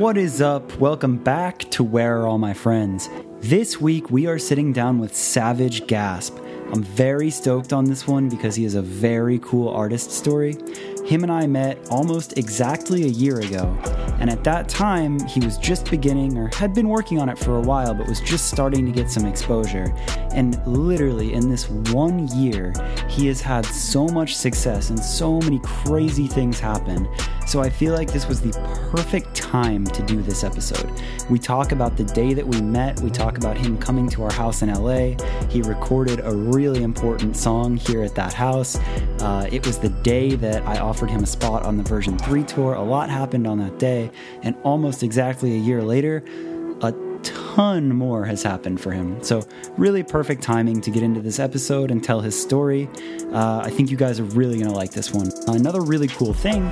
What is up? Welcome back to Where Are All My Friends? This week we are sitting down with Savage Gasp. I'm very stoked on this one because he has a very cool artist story. Him and I met almost exactly a year ago, and at that time he was just beginning or had been working on it for a while but was just starting to get some exposure. And literally in this one year, he has had so much success and so many crazy things happen. So I feel like this was the perfect time to do this episode. We talk about the day that we met, we talk about him coming to our house in LA. He recorded a really important song here at that house. Uh, it was the day that I offered him a spot on the version 3 tour. A lot happened on that day, and almost exactly a year later, ton more has happened for him. So, really perfect timing to get into this episode and tell his story. Uh, I think you guys are really going to like this one. Another really cool thing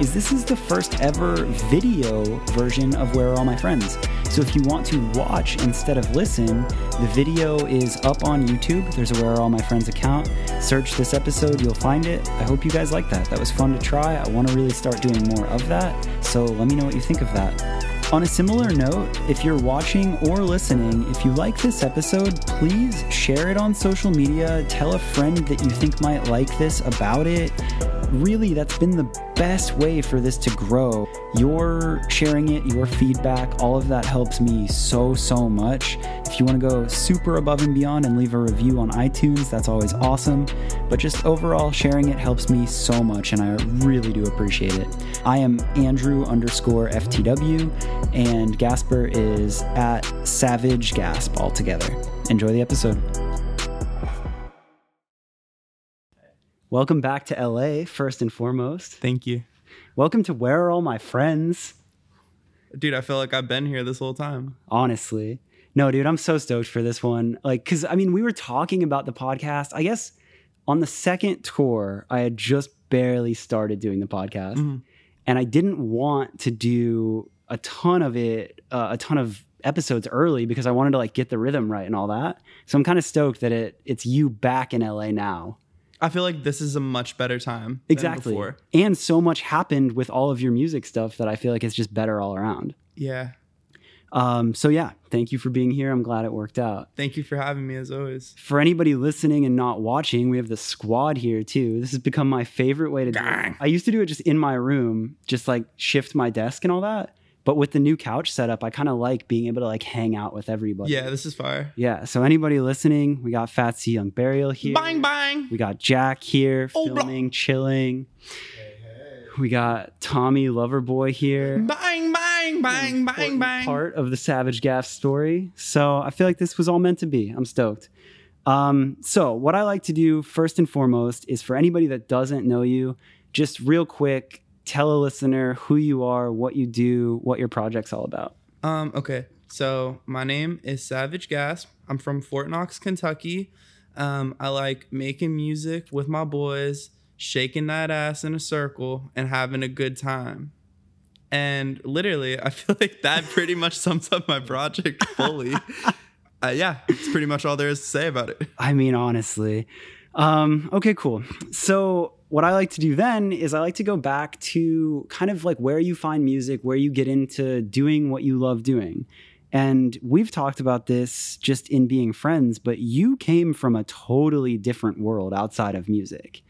is this is the first ever video version of Where Are All My Friends. So, if you want to watch instead of listen, the video is up on YouTube. There's a Where Are All My Friends account. Search this episode, you'll find it. I hope you guys like that. That was fun to try. I want to really start doing more of that. So, let me know what you think of that. On a similar note, if you're watching or listening, if you like this episode, please share it on social media. Tell a friend that you think might like this about it. Really, that's been the best way for this to grow. Your sharing it, your feedback, all of that helps me so, so much. If you want to go super above and beyond and leave a review on iTunes, that's always awesome. But just overall, sharing it helps me so much, and I really do appreciate it. I am Andrew underscore FTW, and Gasper is at Savage Gasp altogether. Enjoy the episode. Welcome back to LA, first and foremost. Thank you. Welcome to Where Are All My Friends? Dude, I feel like I've been here this whole time. Honestly. No, dude, I'm so stoked for this one. Like, cause I mean, we were talking about the podcast. I guess on the second tour, I had just barely started doing the podcast. Mhm. And I didn't want to do a ton of it, uh, a ton of episodes early because I wanted to like get the rhythm right and all that. So I'm kind of stoked that it it's you back in LA now. I feel like this is a much better time. than Exactly. before. And so much happened with all of your music stuff that I feel like it's just better all around. Yeah. Um, so yeah, thank you for being here. I'm glad it worked out. Thank you for having me as always. For anybody listening and not watching, we have the squad here too. This has become my favorite way to do it. I used to do it just in my room, just like shift my desk and all that. But with the new couch setup, I kind of like being able to like hang out with everybody. Yeah, this is fire. Yeah. So anybody listening, we got Fatsy Young Burial here. Bang bang. We got Jack here, Oh, bro. filming, chilling. We got Tommy Loverboy here. Bang bang bang bang bang. part of the Savage Gasp story. So I feel like this was all meant to be. I'm stoked. Um, so what I like to do first and foremost is for anybody that doesn't know you, just real quick, tell a listener who you are, what you do, what your project's all about. Um, okay. So my name is Savage Gasp. I'm from Fort Knox, Kentucky. Um, I like making music with my boys, shaking that ass in a circle, and having a good time. And literally, I feel like that pretty much sums up my project fully. uh, yeah, it's pretty much all there is to say about it. I mean, honestly. Um, okay, cool. So what I like to do then is I like to go back to kind of like where you find music, where you get into doing what you love doing. And we've talked about this just in being friends, but you came from a totally different world outside of music.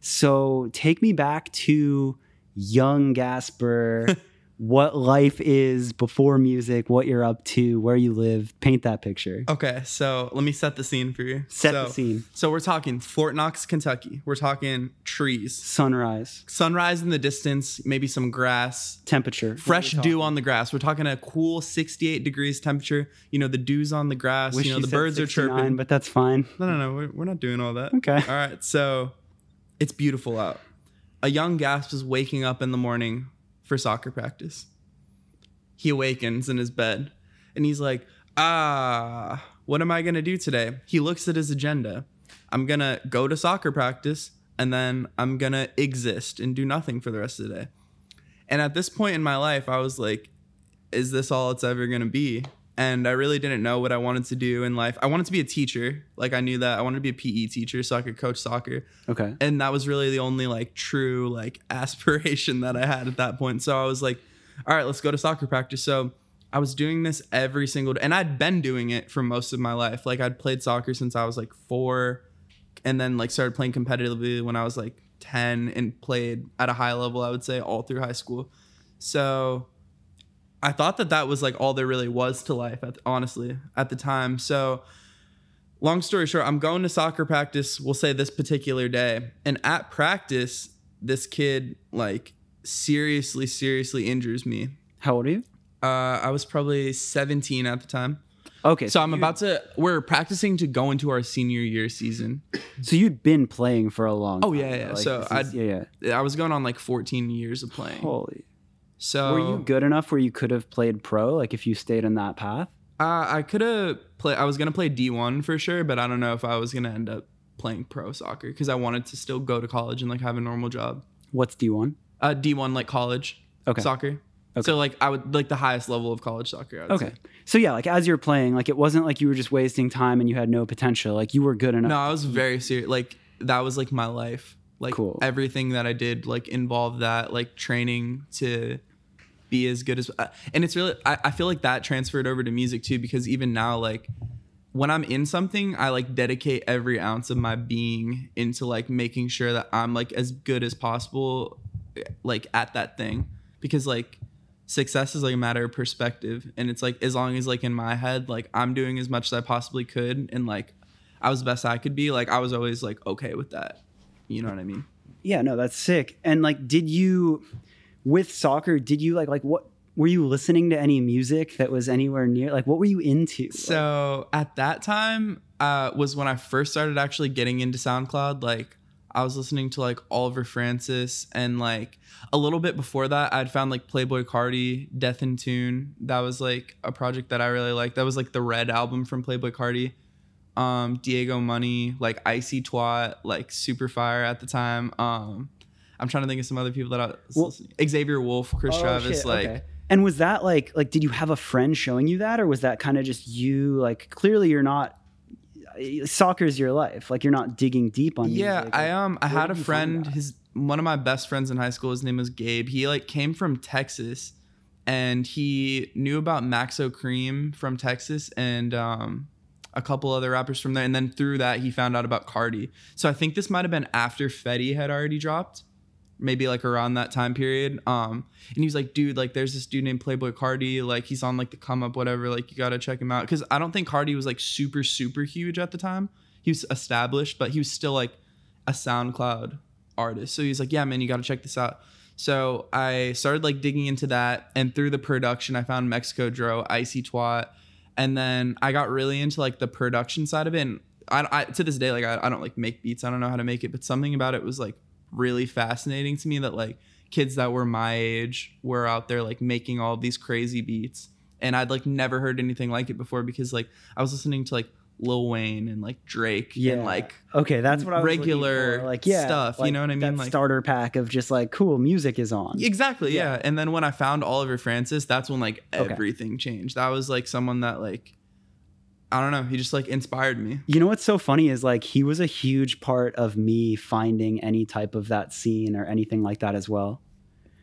So take me back to young Gasper, what life is before music, what you're up to, where you live. Paint that picture. Okay, so let me set the scene for you. Set so, the scene. So we're talking Fort Knox, Kentucky. We're talking trees, Sunrise, sunrise in the distance, maybe some grass, temperature, fresh What are we dew on the grass. We're talking a cool 68 degrees temperature. You know, the dew's on the grass. Wish you know, the birds are chirping. but that's fine. No, no, no. We're, we're not doing all that. Okay. All right. So it's beautiful out. A young Gasp is waking up in the morning for soccer practice. He awakens in his bed and he's like, ah, what am I going to do today? He looks at his agenda. I'm going to go to soccer practice and then I'm going to exist and do nothing for the rest of the day. And at this point in my life, I was like, is this all it's ever going to be? And I really didn't know what I wanted to do in life. I wanted to be a teacher. Like I knew that I wanted to be a PE teacher so I could coach soccer. Okay. And that was really the only like true like aspiration that I had at that point. So I was like, all right, let's go to soccer practice. So I was doing this every single day, and I'd been doing it for most of my life. Like I'd played soccer since I was like four, and then like started playing competitively when I was like ten, and played at a high level. I would say all through high school. So I thought that that was like all there really was to life. At, honestly, at the time. So long story short, I'm going to soccer practice. We'll say this particular day, and at practice, this kid like seriously, seriously injures me. How old are you? Uh, I was probably 17 at the time. Okay, So I'm you- about to. We're practicing to go into our senior year season. So you'd been playing for a long. Oh, time, yeah, yeah. Like, So I'd- yeah, yeah. I was going on like 14 years of playing. Holy. So Were you good enough where you could have played pro? Like if you stayed in that path? Uh, I could have play. I was gonna play D1 for sure, but I don't know if I was gonna end up playing pro soccer because I wanted to still go to college and like have a normal job. What's D one? Uh, D1 like college Okay. soccer. Okay. So like I would like the highest level of college soccer. I would Okay. say. So yeah, like as you're playing, like it wasn't like you were just wasting time and you had no potential. Like you were good enough. No, I was very serious. Like that was like my life. Like Cool. everything that I did like involved that like training to be as good as uh, and it's really I, I feel like that transferred over to music too because even now like when I'm in something I like dedicate every ounce of my being into like making sure that I'm like as good as possible like at that thing. Because like success is like a matter of perspective. And it's like as long as like in my head like I'm doing as much as I possibly could and like I was the best I could be like I was always like okay with that. You know what I mean? Yeah, no, that's sick. And like, did you with soccer? Did you like like what? Were you listening to any music that was anywhere near? Like, what were you into? So at that time uh, was when I first started actually getting into SoundCloud. Like I was listening to like Oliver Francis and like a little bit before that I'd found like Playboi Carti, Death in Tune. That was like a project that I really liked. That was like the Red album from Playboi Carti. Um, Diego Money, like Icy Twat, like Super Fire at the time. Um, I'm trying to think of some other people that I Well- Xavier Wulf, Chris Oh, Travis, shit, like okay. And was that like like did you have a friend showing you that or was that kind of just you like clearly you're not soccer's your life like you're not digging deep on Yeah, music. I um I where had a did you find friend, his one of my best friends in high school, his name was Gabe. He like came from Texas and he knew about Maxo Kream from Texas and um a couple other rappers from there. And then through that he found out about Carti. So I think this might have been after Fetty had already dropped. Maybe like around that time period. Um and he was like, dude, like there's this dude named Playboi Carti, like he's on like the come up, whatever, like you gotta check him out. Cause I don't think Carti was like super, super huge at the time. He was established, but he was still like a SoundCloud artist. So he's like, yeah, man, you got to check this out. So I started like digging into that, and through the production, I found MexikoDro, Icy Twat, and then I got really into like the production side of it. And I, I to this day, like I, I don't like make beats. I don't know how to make it, but something about it was like really fascinating to me that like kids that were my age were out there like making all these crazy beats, and I'd like never heard anything like it before because like I was listening to like Lil Wayne and like Drake yeah and like okay that's what I was regular like yeah stuff, you know what I mean? Like- starter pack of just like cool music is on Exactly, yeah. Yeah. And then when I found Oliver Francis, that's when like Okay. everything changed. That was like someone that like I don't know, he just like inspired me. You know what's so funny is like he was a huge part of me finding any type of that scene or anything like that as well.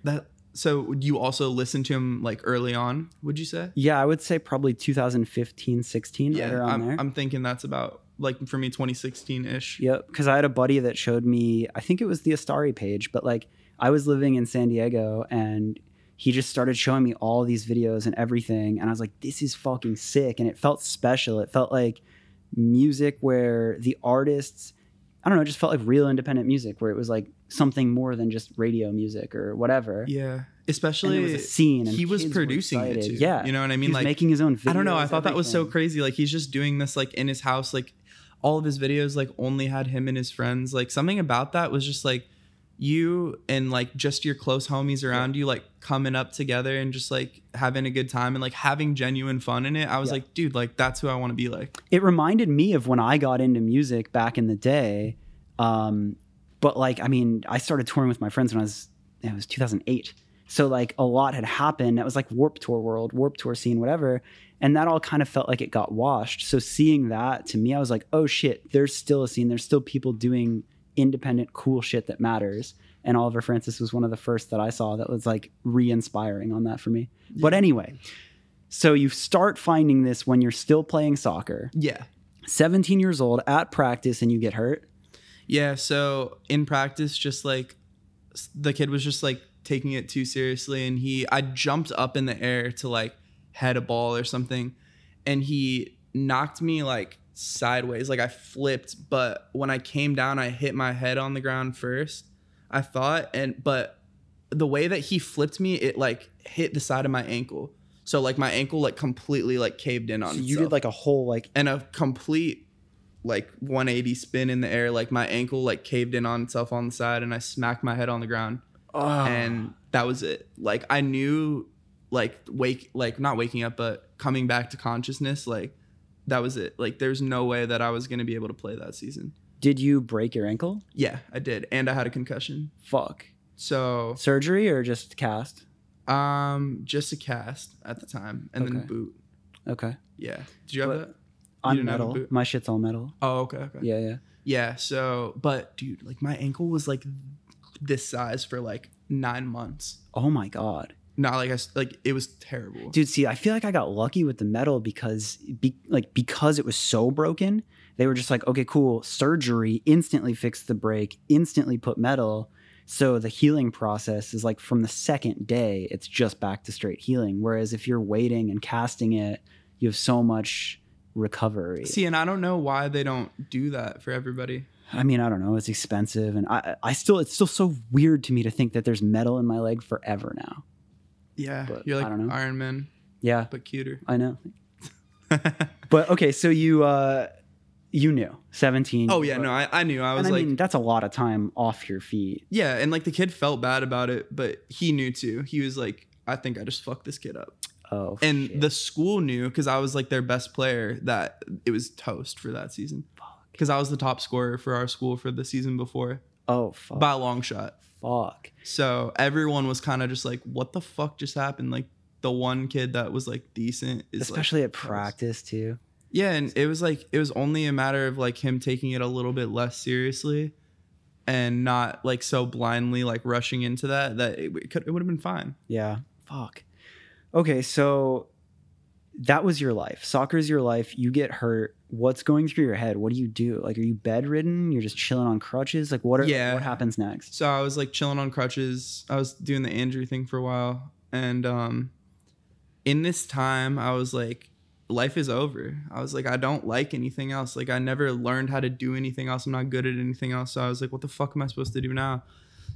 That so you also listened to him like early on, would you say? Yeah, I would say probably 2015, 16, right around I'm, there. I'm thinking that's about like for me 2016-ish. Yep, because I had a buddy that showed me. I think it was the Astari page, but like I was living in San Diego, and he just started showing me all these videos and everything, and I was like, "This is fucking sick," and it felt special. It felt like music where the artists, I don't know, it just felt like real independent music, where it was like something more than just radio music or whatever. Yeah. and Especially it was a scene. And he was producing it too. Yeah, You know what I mean? Like making his own. videos. I don't know. I thought that was so crazy. Like he's just doing this like in his house. Like all of his videos like only had him and his friends. Like something about that was just like you and like just your close homies around you like coming up together and just like having a good time and like having genuine fun in it. I was Yeah. like, dude, like that's who I want to be like. it reminded me of when I got into music back in the day. Um, but like, I mean, I started touring with my friends when I was, it was 2008. So like a lot had happened. That was like Warped Tour world, Warped Tour scene, whatever. And that all kind of felt like it got washed. So seeing that to me, I was like, oh shit, there's still a scene. There's still people doing independent, cool shit that matters. And Oliver Francis was one of the first that I saw that was like re inspiring on that for me. But anyway, so you start finding this when you're still playing soccer, Yeah. 17 years old at practice, and you get hurt. Yeah, so in practice, just like the kid was just like taking it too seriously, and he, I jumped up in the air to like head a ball or something, and he knocked me like sideways, like I flipped, but when I came down, I hit my head on the ground first. I thought, and but the way that he flipped me, it like hit the side of my ankle, so like my ankle like completely like caved in on. So you itself. did like a whole like and a complete like 180 spin in the air. Like my ankle like caved in on itself on the side and i smacked my head on the ground. Oh, and that was it. Like i knew like wake like not waking up but coming back to consciousness like that was it like there's no way that i was going to be able to play that season did you break your ankle? yeah i did and i had a concussion Fuck. so Surgery or just cast? um just a cast at the time and then boot Okay. yeah did you have But- that have metal. My shit's all metal. oh okay okay Yeah, yeah. Yeah, so but dude, like my ankle was like this size for like nine months. Oh my god. Not like I like it was terrible. Dude, see, I feel like I got lucky with the metal because be, like because it was so broken, they were just like, okay, cool, surgery, instantly fixed the break, instantly put metal. So the healing process is like from the second day, it's just back to straight healing. Whereas if you're waiting and casting it, you have so much recovery. See, and I don't know why they don't do that for everybody. I mean, I don't know, it's expensive and I I still it's still so weird to me to think that there's metal in my leg forever now. Yeah, But you're I like don't know. Iron Man, Yeah, but cuter. I know. But okay, so you uh you knew 17. oh yeah, no, I, I knew. I was I like, mean, that's a lot of time off your feet. yeah, and like the kid felt bad about it, but he knew too. He was like, I think I just fucked this kid up. Oh, And shit. the school knew because I was like their best player that it was toast for that season. Fuck. Because I was the top scorer for our school for the season before oh fuck, by a long shot. Fuck. So everyone was kind of just like, "What the fuck just happened?" Like the one kid that was like decent, is like, Especially at toast. practice too. Yeah, and it was like it was only a matter of like him taking it a little bit less seriously, and not like so blindly like rushing into that that it, it could it would have been fine. Yeah, fuck. Okay, so that was your life. Soccer is your life. You get hurt. What's going through your head? What do you do? Like, are you bedridden? You're just chilling on crutches? Like, what? Are, Yeah. What happens next? So I was like chilling on crutches. I was doing the Andrew thing for a while, and um, in this time, I was like, life is over. I was like, I don't like anything else. Like I never learned how to do anything else. I'm not good at anything else. So I was like, what the fuck am I supposed to do now?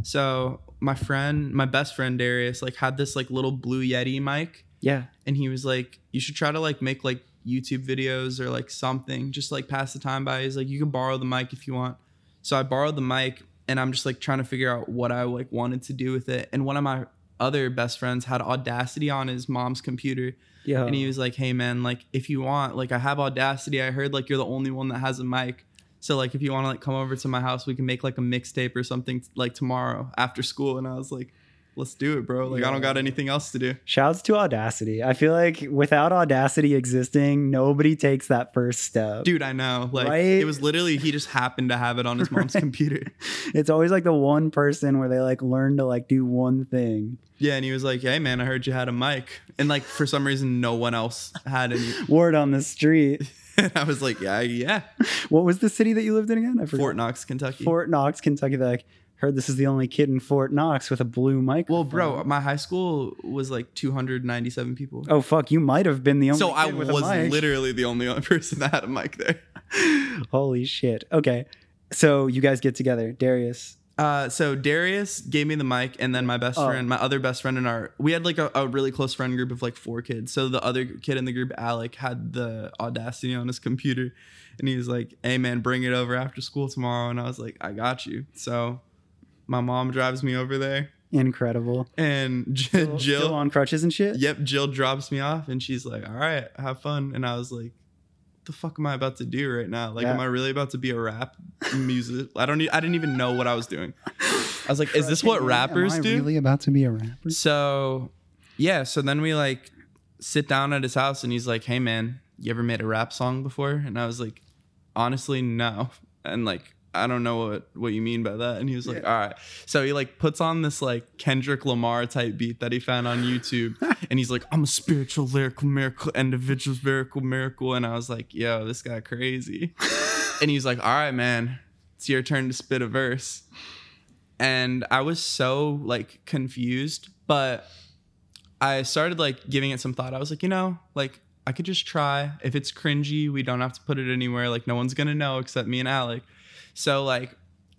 So my friend, my best friend Darius, like had this like little blue Yeti mic, Yeah. and he was like, you should try to like make like YouTube videos or like something, just like pass the time by. He's like, you can borrow the mic if you want. So I borrowed the mic and I'm just like trying to figure out what I like wanted to do with it. And one of my other best friends had Audacity on his mom's computer. Yeah. And he was like, Hey man, like if you want, like I have Audacity. I heard like you're the only one that has a mic. So like if you want to like come over to my house, we can make like a mixtape or something like tomorrow after school. And I was like, Let's do it, bro. Like I don't got anything else to do. Shouts to Audacity. I feel like without Audacity existing, nobody takes that first step. Dude, I know. Like Right? it was literally he just happened to have it on his mom's computer. It's always like the one person where they like learn to like do one thing. Yeah, and he was like, "Hey man, I heard you had a mic." And like for some reason no one else had any. Word on the street. And I was like, "Yeah, yeah." What was the city that you lived in again? I forgot. Fort Knox, Kentucky. Fort Knox, Kentucky. Like, heard this is the only kid in Fort Knox with a blue mic. well, bro, my high school was like 297 people. Oh fuck, you might have been the only. so I kid with a was literally the only person that had a mic there. Holy shit. Okay, so you guys get together, Darius. Uh, so Darius gave me the mic, and then my best Oh. friend, my other best friend in our, we had like a, a really close friend group of like four kids. So the other kid in the group, Alec, had the Audacity on his computer, and he was like, "Hey man, bring it over after school tomorrow." And I was like, "I got you." So my mom drives me over there, Incredible. and J- Still- Jill, still on crutches and shit. yep, Jill drops me off, and she's like, "All right, have fun." And I was like. What the fuck am I about to do right now? Like, Yeah. am I really about to be a rap music? I don't. I didn't even know what I was doing. I was like, "Is this what rappers Am I do?" Really about to be a rapper? So, yeah. So then we like sit down at his house, and he's like, "Hey, man, you ever made a rap song before?" And I was like, "Honestly, no." And like, I don't know what what you mean by that. And he was like, all right. So he like puts on this like Kendrick Lamar type beat that he found on YouTube, and he's like, I'm a spiritual lyrical miracle, individual miracle miracle, and I was like, yo, this guy crazy. and he's like, all right, man, it's your turn to spit a verse. And I was so like confused, but I started like giving it some thought. I was like, you know, like I could just try. If it's cringy, we don't have to put it anywhere. Like no one's gonna know except me and Alec. So like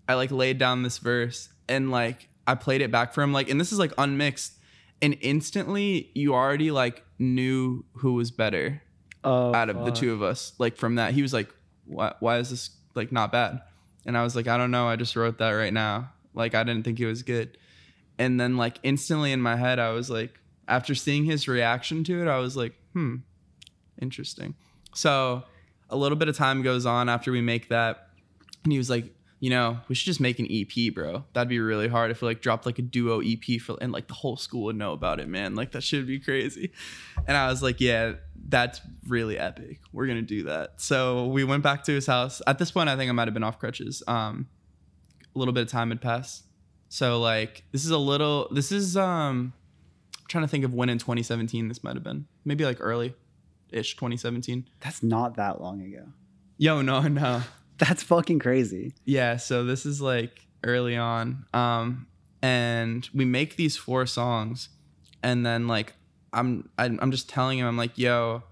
I like laid down this verse and like I played it back for him. Like, and this is like unmixed. And instantly you already like knew who was better Oh, out of the two of us. Like from that, he was like, "Why? Why is this like not bad?" And I was like, "I don't know. I just wrote that right now. Like I didn't think it was good." And then like instantly in my head, I was like, after seeing his reaction to it, I was like, "Hmm, interesting." So a little bit of time goes on after we make that, and he was like. You know, we should just make an EP, bro. That'd be really hard if we like dropped like a duo EP for and like the whole school would know about it, man. Like that should be crazy. And I was like, yeah, that's really epic. We're gonna do that. So we went back to his house. At this point, I think I might have been off crutches. Um, a little bit of time had passed. So like, this is a little. This is um, I'm trying to think of when in 2017 this might have been. Maybe like early, ish 2017. That's not that long ago. Yo, no, no. That's fucking crazy. Yeah, so this is like early on. Um and we make these four songs and then like I'm I'm I'm just telling him I'm like, "Yo,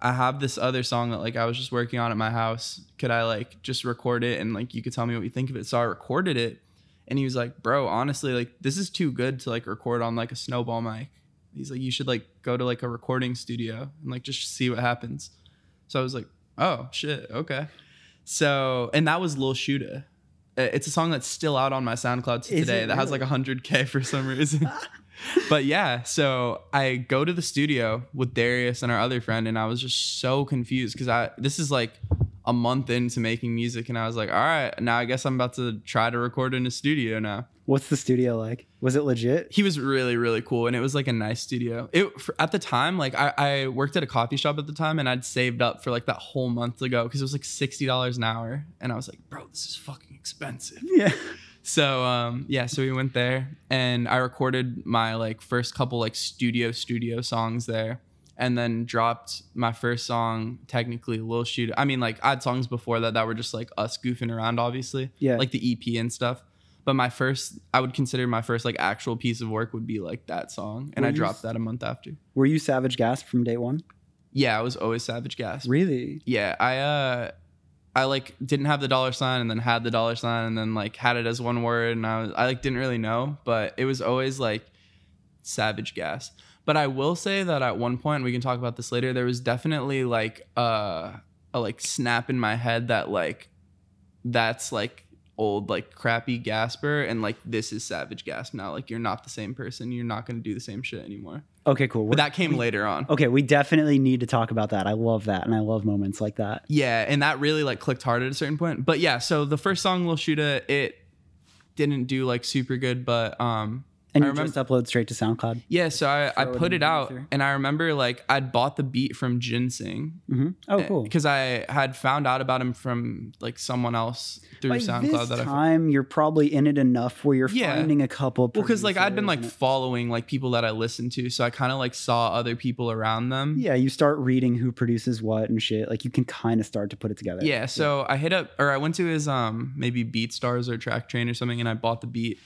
I have this other song that like I was just working on at my house. Could I like just record it and like you could tell me what you think of it?" So I recorded it and he was like, "Bro, honestly, like this is too good to like record on like a snowball mic." He's like, "You should like go to like a recording studio and like just see what happens." So I was like, "Oh, shit. Okay." So, and that was Lil Shuda. Uh, It's a song that's still out on my SoundCloud to today that has like really? 100K for some reason. but yeah, so I go to the studio with Darius and our other friend, and I was just so confused because I this is like a month into making music, and I was like, all right, now I guess I'm about to try to record in a studio now. What's the studio like? Was it legit? He was really really cool, and it was like a nice studio. It for, at the time, like I, I worked at a coffee shop at the time, and I'd saved up for like that whole month to go because it was like sixty dollars an hour, and I was like, bro, this is fucking expensive. Yeah. So um yeah, so we went there and I recorded my like first couple like studio studio songs there and then dropped my first song technically Lil Shoot. I mean like I had songs before that that were just like us goofing around obviously. Yeah. Like the EP and stuff. But my first I would consider my first like actual piece of work would be like that song and Were I dropped that a month after. Were you Savage Gas from day one? Yeah, I was always Savage Gas. Really? Yeah, I uh I like didn't have the dollar sign and then had the dollar sign and then like had it as one word and I was I like didn't really know, but it was always like savage gas. But I will say that at one point we can talk about this later, there was definitely like uh a like snap in my head that like that's like old like crappy Gasper and like this is savage gas now. Like you're not the same person. You're not gonna do the same shit anymore. Okay, cool. But that came later on. okay, we definitely need to talk about that. I love that, and I love moments like that. Yeah, and that really like clicked hard at a certain point. But yeah, so the first song Lil Shuda, it didn't do like super good, but um And I you remember just upload straight to SoundCloud. yeah, so I, I put it out ether. and I remember like I'd bought the beat from Ginseng. hmm Oh, cool. Because I had found out about him from like someone else through By SoundCloud that I time, you're probably in it enough where you're Yeah. finding a couple. well, because like I'd been like following like people that I listened to, so I kind of like saw other people around them. yeah, you start reading who produces what and shit. Like you can kind of start to put it together. Yeah, so I hit up or I went to his um maybe BeatStars or Traktrain or something and I bought the beat.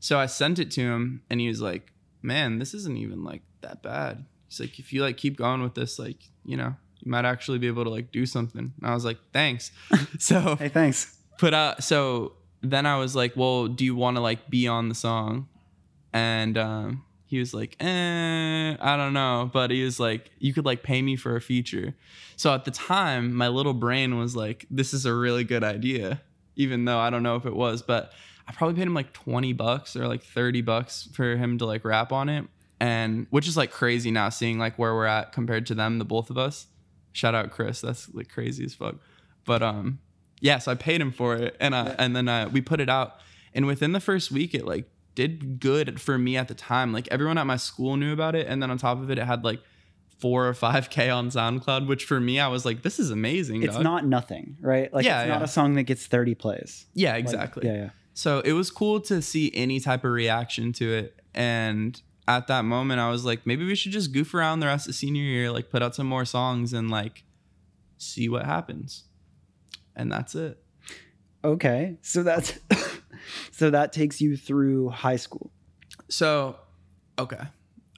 So I sent it to him and he was like, "Man, this isn't even like that bad." He's like, "If you like keep going with this, like, you know, you might actually be able to like do something." And I was like, "Thanks." so Hey, thanks. put out so then I was like, "Well, do you want to like be on the song?" And um he was like, eh, I don't know. But he was like, you could like pay me for a feature. So at the time, my little brain was like, this is a really good idea, even though I don't know if it was. But I probably paid him like 20 bucks or like 30 bucks for him to like rap on it. And which is like crazy now, seeing like where we're at compared to them, the both of us. Shout out Chris. That's like crazy as fuck. But um, yeah, so I paid him for it, and uh, and then uh, we put it out, and within the first week, it like did good for me at the time. Like everyone at my school knew about it, and then on top of it, it had like four or five K on SoundCloud, which for me, I was like, this is amazing. It's dog. not nothing, right? Like Yeah, it's not a song that gets 30 plays. Yeah, Like, exactly. yeah, yeah. So it was cool to see any type of reaction to it. And at that moment, I was like, maybe we should just goof around the rest of senior year, like put out some more songs and like see what happens. And that's it. Okay. So that's so that takes you through high school. So, okay.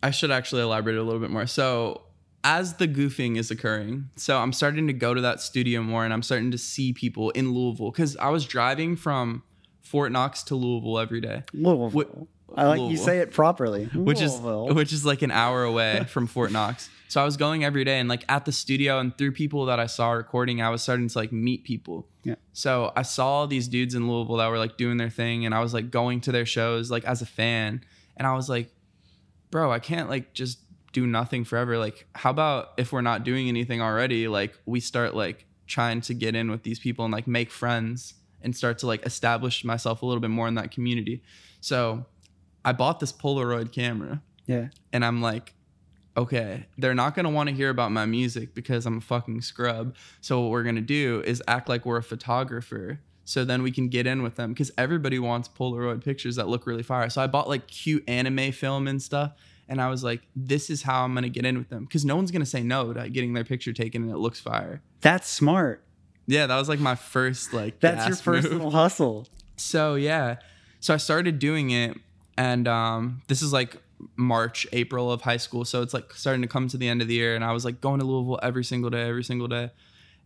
I should actually elaborate a little bit more. So, as the goofing is occurring, so I'm starting to go to that studio more and I'm starting to see people in Louisville because I was driving from Fort Knox to Louisville every day. Louisville. I like you say it properly. which Louisville. is which is like an hour away from Fort Knox. So I was going every day and like at the studio and through people that I saw recording, I was starting to like meet people. Yeah. So I saw these dudes in Louisville that were like doing their thing and I was like going to their shows like as a fan and I was like, bro, I can't like just do nothing forever. Like how about if we're not doing anything already, like we start like trying to get in with these people and like make friends and start to like establish myself a little bit more in that community. So I bought this Polaroid camera yeah. and I'm like, okay, they're not gonna want to hear about my music because I'm a fucking scrub. So what we're gonna do is act like we're a photographer. So then we can get in with them because everybody wants Polaroid pictures that look really fire. So I bought like cute anime film and stuff. And I was like, this is how I'm gonna get in with them. Cause no one's gonna say no to getting their picture taken and it looks fire. That's smart. Yeah, that was like my first like That's your first move. little hustle. So yeah, so I started doing it, and um, this is like March, April of high school. So it's like starting to come to the end of the year, and I was like going to Louisville every single day, every single day,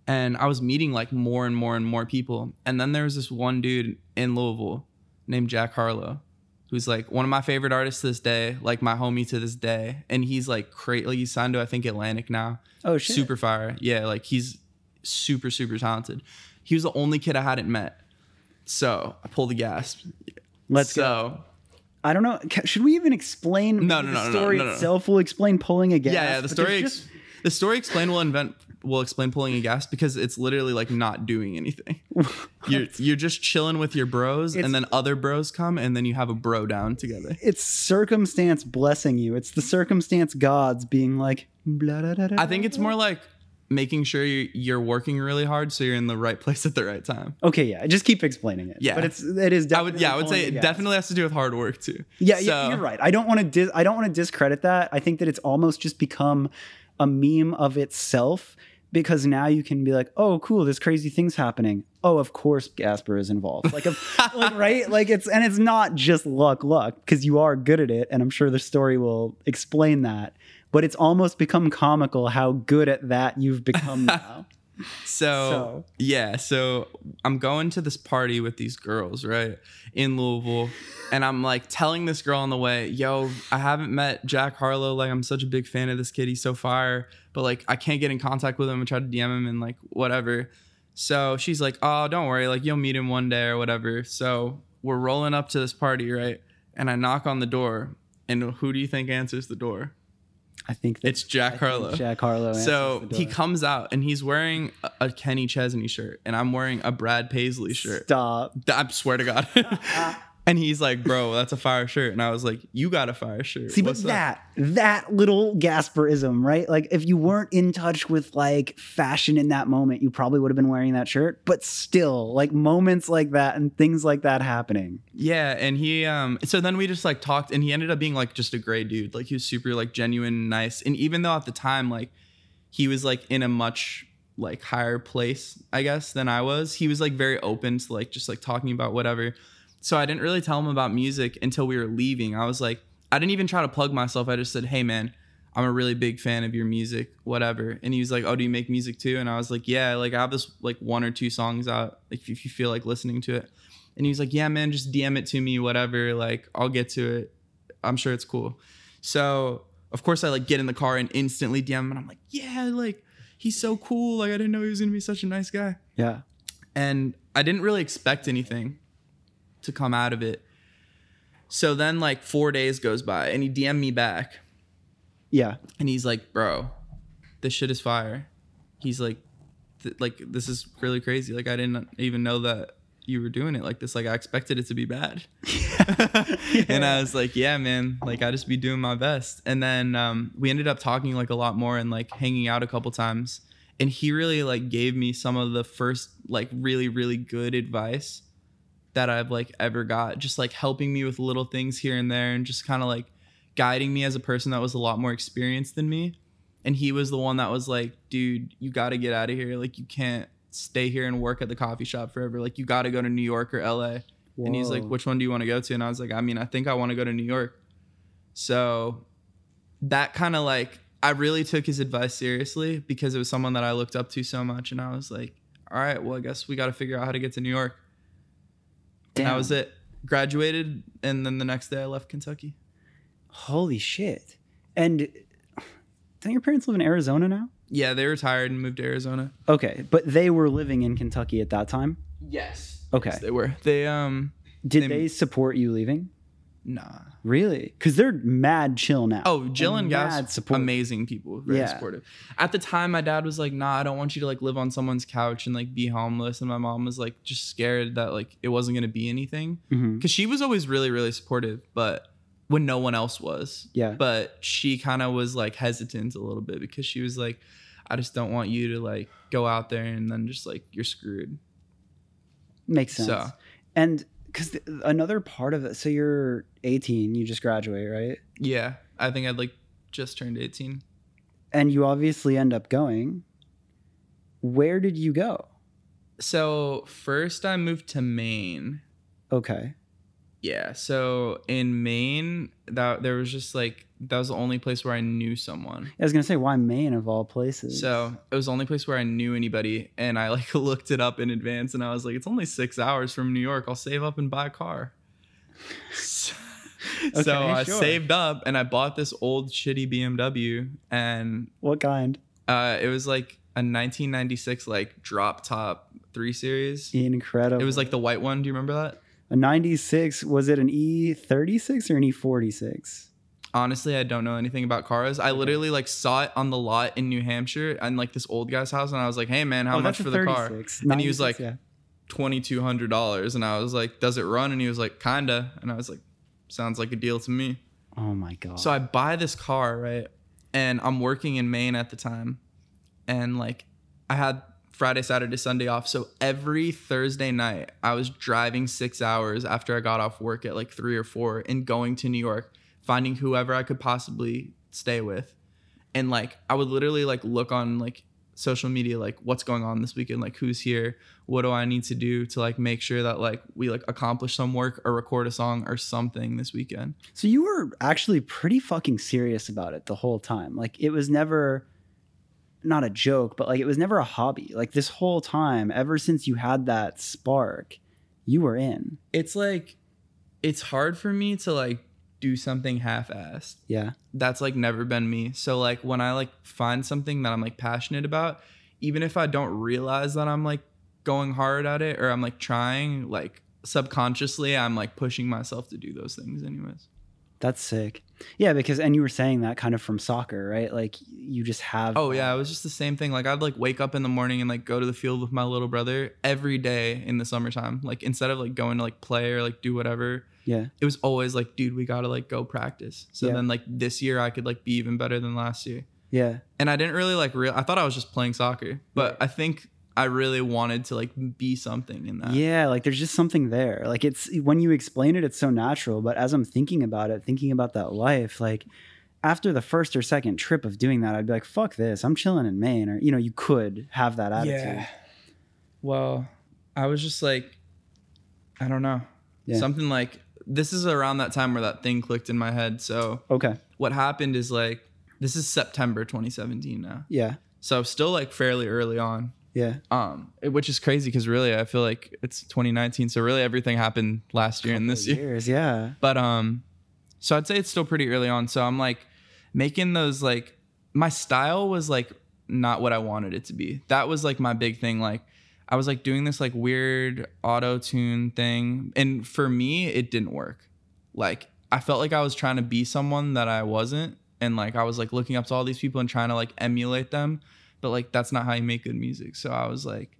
and I was meeting like more and more and more people. And then there was this one dude in Louisville named Jack Harlow, who's like one of my favorite artists to this day, like my homie to this day, and he's like crazy. Like he's signed to I think Atlantic now. Oh shit. Super fire. Yeah, like he's super, super talented. He was the only kid I hadn't met. So I pulled the gas. Let's so, go. I don't know. Should we even explain No, the no, no, no, story itself? Will explain pulling a gas. Yeah, yeah. The story, ex- just the story explain will invent will explain pulling a gas because it's literally like not doing anything. you're you're just chilling with your bros, It's- and then other bros come, and then you have a bro down together. it's circumstance blessing you. It's the circumstance gods being like. Blah, I think it's more like making sure you're, you're working really hard so you're in the right place at the right time. Okay, yeah. Just keep explaining it. Yeah. but it's it is. I would yeah, I would say it gas. definitely has to do with hard work too. Yeah, So- yeah, you're right. I don't want to dis- I don't want to discredit that. I think that it's almost just become a meme of itself because now you can be like, "Oh, cool, this crazy thing's happening." Oh, of course Gasper is involved. Like, of, like right? Like it's and it's not just luck luck because you are good at it and I'm sure the story will explain that. But it's almost become comical how good at that you've become now. So, So. yeah, so I'm going to this party with these girls, right, in Louisville, and I'm like telling this girl on the way, "Yo, I haven't met Jack Harlow. Like, I'm such a big fan of this kid. He's so fire, but like, I can't get in contact with him and try to DM him and like whatever." So she's like, "Oh, don't worry. Like, you'll meet him one day or whatever." So we're rolling up to this party, right, and I knock on the door, and who do you think answers the door? I think that It's Jack I Harlow. Jack Harlow. So he comes out and he's wearing a, a Kenny Chesney shirt, and I'm wearing a Brad Paisley shirt. Stop. I swear to God. and he's like, "Bro, that's a fire shirt," and I was like, "You got a fire shirt." See, but What's up?" that that little Gasperism, right? Like, if you weren't in touch with like fashion in that moment, you probably would have been wearing that shirt. But still, like moments like that and things like that happening. Yeah, and he um so then we just like talked and he ended up being like just a great dude. Like he was super like genuine, nice. And even though at the time like he was like in a much like higher place, I guess, than I was, he was like very open to like just like talking about whatever. So I didn't really tell him about music until we were leaving. I was like I didn't even try to plug myself. I just said, "Hey man, I'm a really big fan of your music, whatever." And he was like, "Oh, do you make music too?" And I was like, "Yeah, like I have this like one or two songs out if if you feel like listening to it." And he was like, "Yeah, man, just DM it to me, whatever. Like, I'll get to it. I'm sure it's cool." So, of course, I like get in the car and instantly DM him, and I'm like, "Yeah, like he's so cool. Like, I didn't know he was gonna be such a nice guy." Yeah. And I didn't really expect anything to come out of it. So then, like four days goes by, and he DM'd me back, Yeah. and he's like, "Bro, this shit is fire." He's like, th- "Like this is really crazy. Like I didn't even know that you were doing it like this. Like I expected it to be bad. and I was like, yeah, man, like I just be doing my best. And then um, we ended up talking like a lot more and like hanging out a couple times. And he really like gave me some of the first like really really good advice that I've like ever got. Just like helping me with little things here and there, and just kind of like guiding me as a person that was a lot more experienced than me. And he was the one that was like, dude, you got to get out of here. Like you can't stay here and work at the coffee shop forever. Like you got to go to New York or LA. And he's like, which one do you want to go to? And I was like, I mean, I think I want to go to New York. So that kind of like, I really took his advice seriously because it was someone that I looked up to so much. And I was like, all right, well, I guess we got to figure out how to get to New York. And that was it. Graduated. And then the next day I left Kentucky. Holy shit! And don't your parents live in Arizona now? Yeah, they retired and moved to Arizona. Okay, but they were living in Kentucky at that time. Yes. Okay. Yes, they were. They, um, Did They- they, support you leaving? nah. Really? Because they're mad chill now. Oh, Jill and Gas, amazing people, very Yeah. supportive. At the time, my dad was like, "Nah, I don't want you to like live on someone's couch and like be homeless," and my mom was like, just scared that like it wasn't gonna be anything mm-hmm. because she was always really, really supportive, but when no one else was, Yeah. But she kind of was like hesitant a little bit because she was like, "I just don't want you to like go out there and then just like you're screwed." Makes sense. So- And because another part of it, so you're 18, you just graduate, right? Yeah, I think I'd like just turned eighteen. And you obviously end up going. Where did you go? So first, I moved to Maine. Okay. Yeah. So in Maine, that there was just like that was the only place where I knew someone. I was gonna say, why Maine of all places? So it was the only place where I knew anybody, and I like looked it up in advance, and I was like, it's only six hours from New York. I'll save up and buy a car. So, Okay, so I sure. saved up and I bought this old shitty BMW, and what kind? uh, it was like a 1996 like drop top three series. Incredible. It was like the white one. Do you remember that? A 96. Was it an E36 or an E E46? Honestly, I don't know anything about cars. I literally like saw it on the lot in New Hampshire and like this old guy's house, and I was like, "Hey man, how Oh, much for the car?" 36. And he was like, yeah. twenty two hundred dollars, and I was like, "Does it run?" And he was like, "Kinda," and I was like, "Sounds like a deal to me." oh my god. So I buy this car, right? And I'm working in Maine at the time. And like I had Friday, Saturday, Sunday off. So every Thursday night, I was driving six hours after I got off work at like three or four and going to New York, finding whoever I could possibly stay with. And like I would literally like look on like social media, like what's going on this weekend, like who's here, what do I need to do to like make sure that like we like accomplish some work or record a song or something this weekend. So you were actually pretty fucking serious about it the whole time. Like it was never not a joke, but like it was never a hobby. Like this whole time, ever since you had that spark, you were in. it's like it's hard for me to like do something half-assed Yeah. that's like never been me so like when i like find something that i'm like passionate about even if i don't realize that i'm like going hard at it or i'm like trying like subconsciously i'm like pushing myself to do those things anyways That's sick. Yeah, because and you were saying that kind of from soccer, right? Like you just have oh yeah it was just the same thing like i'd like wake up in the morning and like go to the field with my little brother every day in the summertime like instead of like going to like play or like do whatever Yeah. it was always like, dude, we gotta like go practice. So Yeah. then like this year I could like be even better than last year. Yeah. And I didn't really like real I thought I was just playing soccer, but Right. I think I really wanted to like be something in that. Yeah, like there's just something there. Like it's when you explain it, it's so natural. But as I'm thinking about it, thinking about that life, like after the first or second trip of doing that, I'd be like, fuck this. I'm chilling in Maine. Or, you know, you could have that attitude. Yeah. Well, I was just like, I don't know. Yeah. Something like this is around that time where that thing clicked in my head. So Okay. what happened is like this is September 2017 now. Yeah. So still like fairly early on. Yeah. Um, it- which is crazy because really I feel like it's 2019, so really everything happened last year and this year. Years. Yeah. But um, so I'd say it's still pretty early on. So I'm like making those like my style was like not what I wanted it to be. That was like my big thing. Like I was like doing this like weird auto tune thing, and for me it didn't work. Like I felt like I was trying to be someone that I wasn't, and like I was like looking up to all these people and trying to like emulate them, but like that's not how you make good music. So I was like,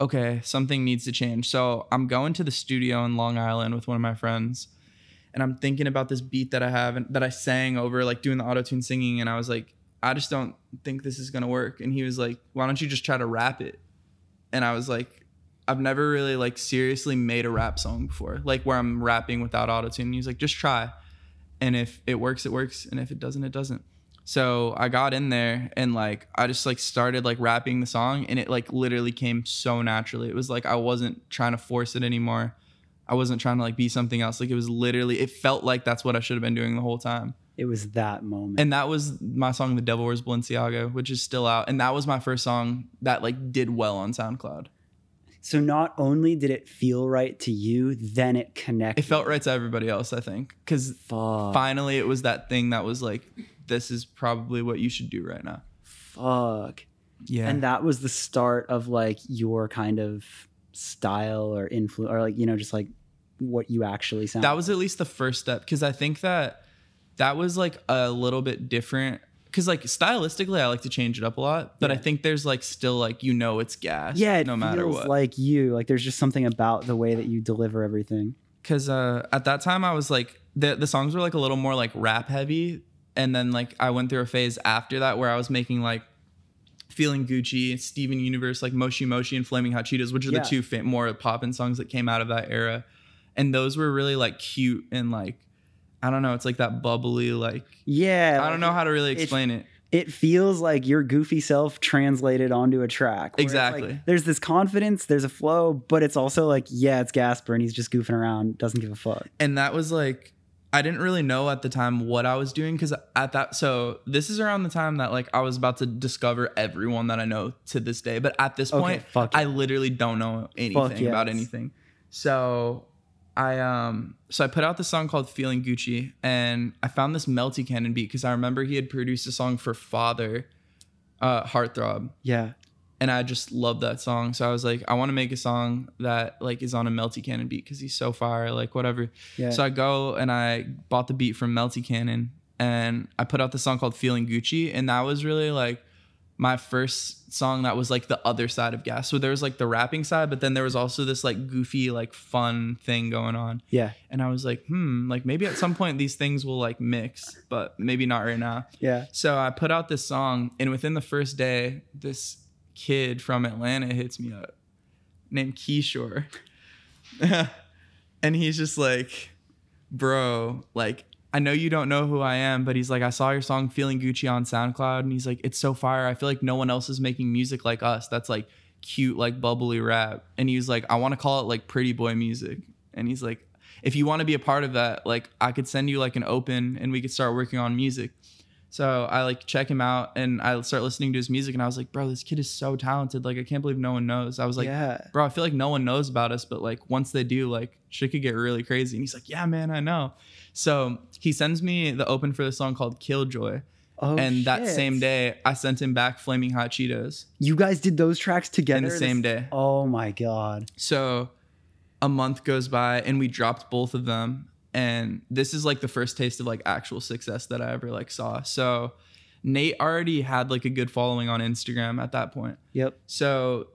okay, something needs to change. So I'm going to the studio in Long Island with one of my friends, and I'm thinking about this beat that I have and that I sang over, like doing the auto tune singing, and I was like, I just don't think this is gonna work. And he was like, Why don't you just try to rap it? And I was like, I've never really like seriously made a rap song before, like where I'm rapping without auto tune. He's like, just try, and if it works, it works, and if it doesn't, it doesn't. So I got in there and like I just like started like rapping the song and it like literally came so naturally. It was like I wasn't trying to force it anymore. I wasn't trying to like be something else. Like it was literally it felt like that's what I should have been doing the whole time. It was that moment. And that was my song The Devil Wears Balenciaga, which is still out. And that was my first song that like did well on SoundCloud. so not only did it feel right to you, then it connected. It felt right to everybody else, I think. Cause Fuck. finally it was that thing that was like, this is probably what you should do right now. Fuck. Yeah. And that was the start of like your kind of style or influence or like, you know, just like what you actually sound. that was at least the first step because I think that that was like a little bit different. Because like stylistically, I like to change it up a lot, but I think there's like still like you know it's gas, yeah, it no matter what. like you. Like there's just something about the way that you deliver everything. Because uh, at that time, I was like the the songs were like a little more like rap heavy, and then like I went through a phase after that where I was making like feeling Gucci, Steven Universe, like Moshi Moshi, and Flaming Hot Cheetos, which are Yeah. the two fa- more poppin' songs that came out of that era, and those were really like cute and like I don't know, it's like that bubbly like Yeah. I like, don't know how to really explain it. It feels like your goofy self translated onto a track. it's like, Exactly. there's this confidence, there's a flow, but it's also like, yeah, it's Gasper and he's just goofing around, doesn't give a fuck. And that was like I didn't really know at the time what I was doing because at that so this is around the time that like I was about to discover everyone that I know to this day. But at this Okay, point, I literally don't know anything about anything. So I um so I put out this song called Feeling Gucci and I found this Meltycanon beat because I remember he had produced a song for Father, uh Heartthrob Yeah. And I just love that song. So I was like, I want to make a song that like is on a Meltycanon beat because he's so fire, like whatever. Yeah. So I go and I bought the beat from Meltycanon and I put out the song called Feeling Gucci, and that was really like my first song that was like the other side of gas. So there was like the rapping side, but then there was also this like goofy, like fun thing going on. Yeah. And I was like, hmm, like maybe at some point these things will like mix, but maybe not right now. Yeah. So I put out this song, and within the first day, this kid from Atlanta hits me up named Keyshore. and he's just like, bro, like, I know you don't know who I am, but he's like, I saw your song Feeling Gucci on SoundCloud, and he's like, it's so fire. I feel like no one else is making music like us. That's like cute, like bubbly rap. And he's like, I want to call it like pretty boy music. And he's like, if you want to be a part of that, like I could send you like an open and we could start working on music. So I like check him out and I start listening to his music and I was like, bro, this kid is so talented. Like I can't believe no one knows. I was like, yeah. bro, I feel like no one knows about us, but like once they do, like shit could get really crazy. And he's like, yeah, man, I know. So he sends me the open for the song called Killjoy. Oh, and that same day, I sent him back Flaming Hot Cheetos you guys did those tracks together in the This- same day. Oh my god. So a month goes by and we dropped both of them. And this is like the first taste of like actual success that I ever like saw. So Nate already had like a good following on Instagram at that point. Yep. So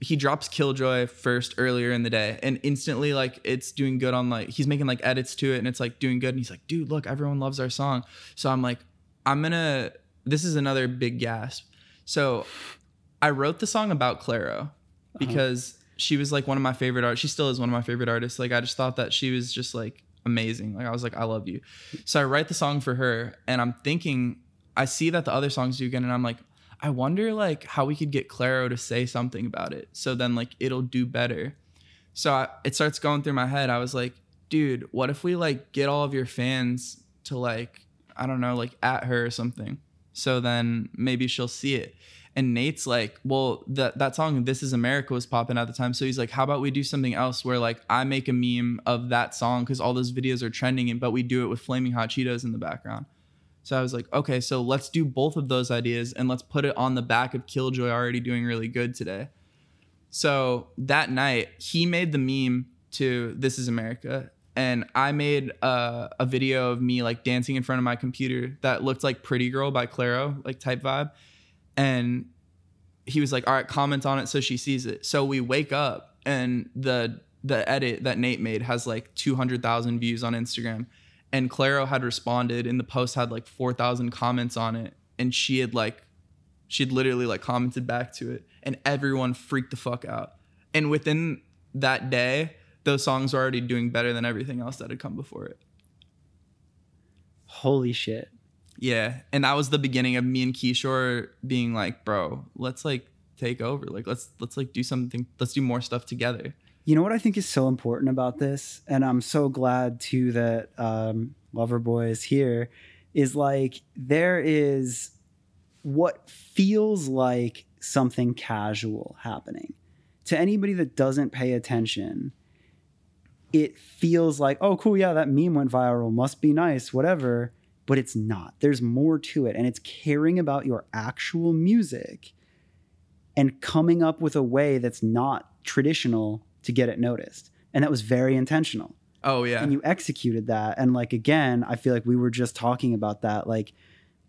he drops Killjoy first earlier in the day and instantly like it's doing good on like he's making like edits to it and it's like doing good and he's like dude look everyone loves our song so I'm like I'm gonna this is another big gasp so I wrote the song about Clairo uh-huh. because she was like one of my favorite art she still is one of my favorite artists like I just thought that she was just like amazing like I was like I love you so I write the song for her and I'm thinking I see that the other songs do good and I'm like I wonder like how we could get Clairo to say something about it. So then like it'll do better. So I, it starts going through my head. I was like, dude, what if we like get all of your fans to like I don't know, like at her or something. So then maybe she'll see it. And Nate's like, well, that that song "This Is America" was popping at the time. So he's like, how about we do something else where like I make a meme of that song because all those videos are trending, and but we do it with flaming hot Cheetos in the background. So I was like, okay, so let's do both of those ideas and let's put it on the back of Killjoy already doing really good today. So that night, he made the meme to This Is America. And I made uh, a video of me like dancing in front of my computer that looked like Pretty Girl by Clairo, like type vibe. And he was like, all right, comment on it so she sees it. So we wake up and the the edit that Nate made has like 200,000 views on Instagram. And Clairo had responded and the post had like 4,000 comments on it. And she had like, she had literally like commented back to it. And everyone freaked the fuck out. And within that day, those songs were already doing better than everything else that had come before it. Holy shit. Yeah. And that was the beginning of me and Kishore being like, bro, let's like take over. Like let's let's like do something, let's do more stuff together. You know what I think is so important about this, and I'm so glad too that um, Loverboy is here. Is like there is what feels like something casual happening to anybody that doesn't pay attention. It feels like, oh, cool, yeah, that meme went viral, must be nice, whatever. But it's not. There's more to it, and it's caring about your actual music and coming up with a way that's not traditional to get it noticed. And that was very intentional. Oh yeah. And you executed that. And like again, I feel like we were just talking about that. Like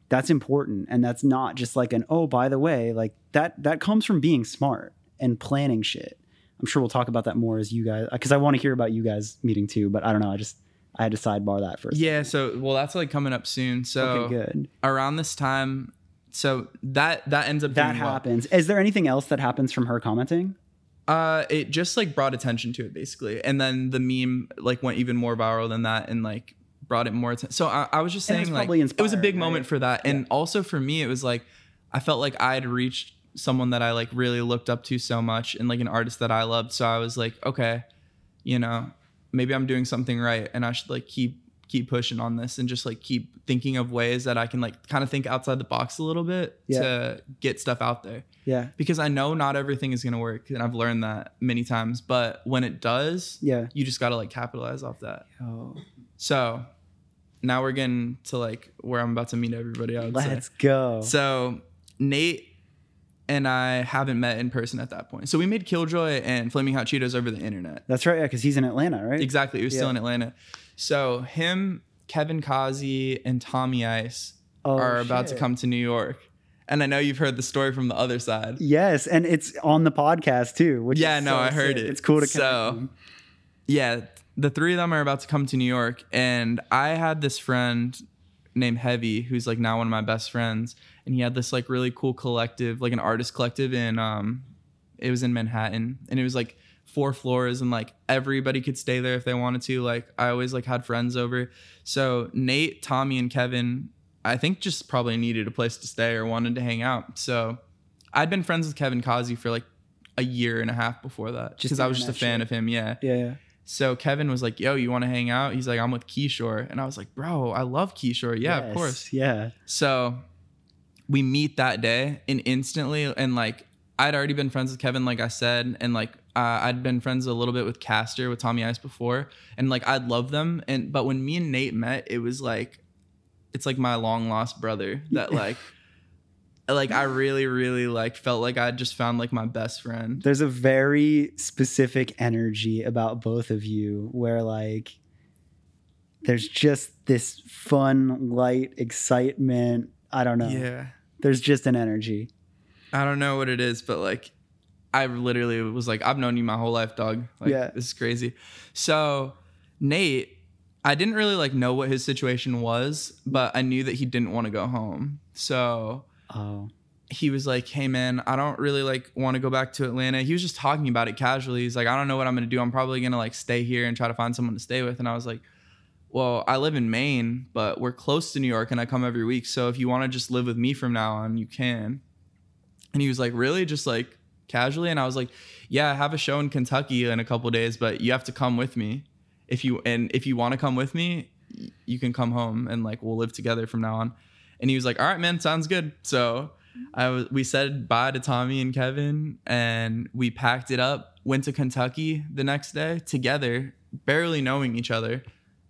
that's important. And that's not just like an, oh, by the way, like that that comes from being smart and planning shit. I'm sure we'll talk about that more as you guys because I want to hear about you guys meeting too, but I don't know. I just I had to sidebar that first. Yeah, so well that's like coming up soon. So Okay, good. around this time, so that that ends up That doing well. happens. Is there anything else that happens from her commenting? Uh, it just like brought attention to it basically, and then the meme like went even more viral than that, and like brought it more attention. So I, I was just And it saying was like it was a big inspiring, moment for that, and also for me it was like I felt like I had reached someone that I like really looked up to so much, and like an artist that I loved. So I was like, okay, you know, maybe I'm doing something right, and I should like keep keep pushing on this and just like keep thinking of ways that I can like kind of think outside the box a little bit Yeah. to get stuff out there Yeah. because I know not everything is gonna work, and I've learned that many times. But when it does, Yeah. you just gotta like capitalize off that. Oh, So now we're getting to like where I'm about to meet everybody. I let's go. So Nate and I haven't met in person at that point. So we made Killjoy and Flaming Hot Cheetos over the internet. That's right. Yeah, because he's in Atlanta, right? Exactly. he was still in Atlanta. So him, Kevin Kazi, and Tommy Ice Oh, are about to come to New York. And I know you've heard the story from the other side. Yes, and it's on the podcast too. Which Yeah, no, so I heard sick. it. It's cool to come. So- yeah, the three of them are about to come to New York, and I had this friend named Heavy, who's like now one of my best friends, and he had this like really cool collective, like an artist collective in um, it was in Manhattan, and it was like four floors, and like everybody could stay there if they wanted to. Like I always like had friends over, so Nate, Tommy, and Kevin, I think just probably needed a place to stay or wanted to hang out, so I'd been friends with Kevin Kazi for like a year and a half before that, Just because I was just a fan shit. of him. Yeah. Yeah, yeah. So Kevin was like, "Yo, you want to hang out?" He's like, "I'm with Keyshore," and I was like, "Bro, I love Keyshore. Yeah, of course." Yeah. So we meet that day, and instantly, and like I'd already been friends with Kevin, like I said, and like uh, I'd been friends a little bit with Caster, with Tommy Ice before, and like I'd love them, and but when me and Nate met, it was like, it's like my long lost brother that like. Like I really, really like felt like I just found like my best friend. There's a very specific energy about both of you where like there's just this fun, light excitement. I don't know. Yeah. There's just an energy. I don't know what it is, but like I literally was like, I've known you my whole life, dog. Like Yeah. this is crazy. So Nate, I didn't really like know what his situation was, but I knew that he didn't want to go home. So Oh. he was like, Hey man, I don't really like want to go back to Atlanta. He was just talking about it casually. He's like, I don't know what I'm gonna do. I'm probably gonna like stay here and try to find someone to stay with. And I was like, Well, I live in Maine, but we're close to New York and I come every week. So if you want to just live with me from now on, you can. And he was like, Really? Just like casually? And I was like, Yeah, I have a show in Kentucky in a couple days, but you have to come with me. If you and if you want to come with me, you can come home and like we'll live together from now on. And he was like, All right, man, sounds good. So I was we said bye to Tommy and Kevin and we packed it up, went to Kentucky the next day together, barely knowing each other.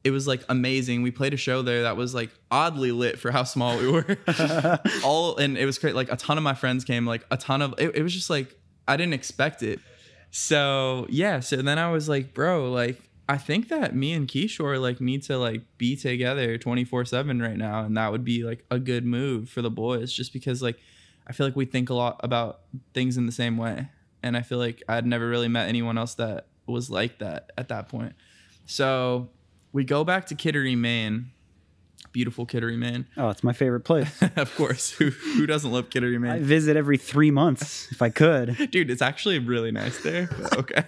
It was like amazing. We played a show there that was like oddly lit for how small we were. All and it was great. Like a ton of my friends came, like a ton of it, it was just like I didn't expect it. So yeah, so then I was like, bro, like I think that me and Keyshore like need to like be together 24/7 right now and that would be like a good move for the boys just because like I feel like we think a lot about things in the same way. And I feel like I'd never really met anyone else that was like that at that point. So we go back to Kittery, Maine. Beautiful Kittery, Maine. Oh, it's my favorite place. of course. Who who doesn't love Kittery, Maine? I visit every three months if I could. Dude, it's actually really nice there. okay.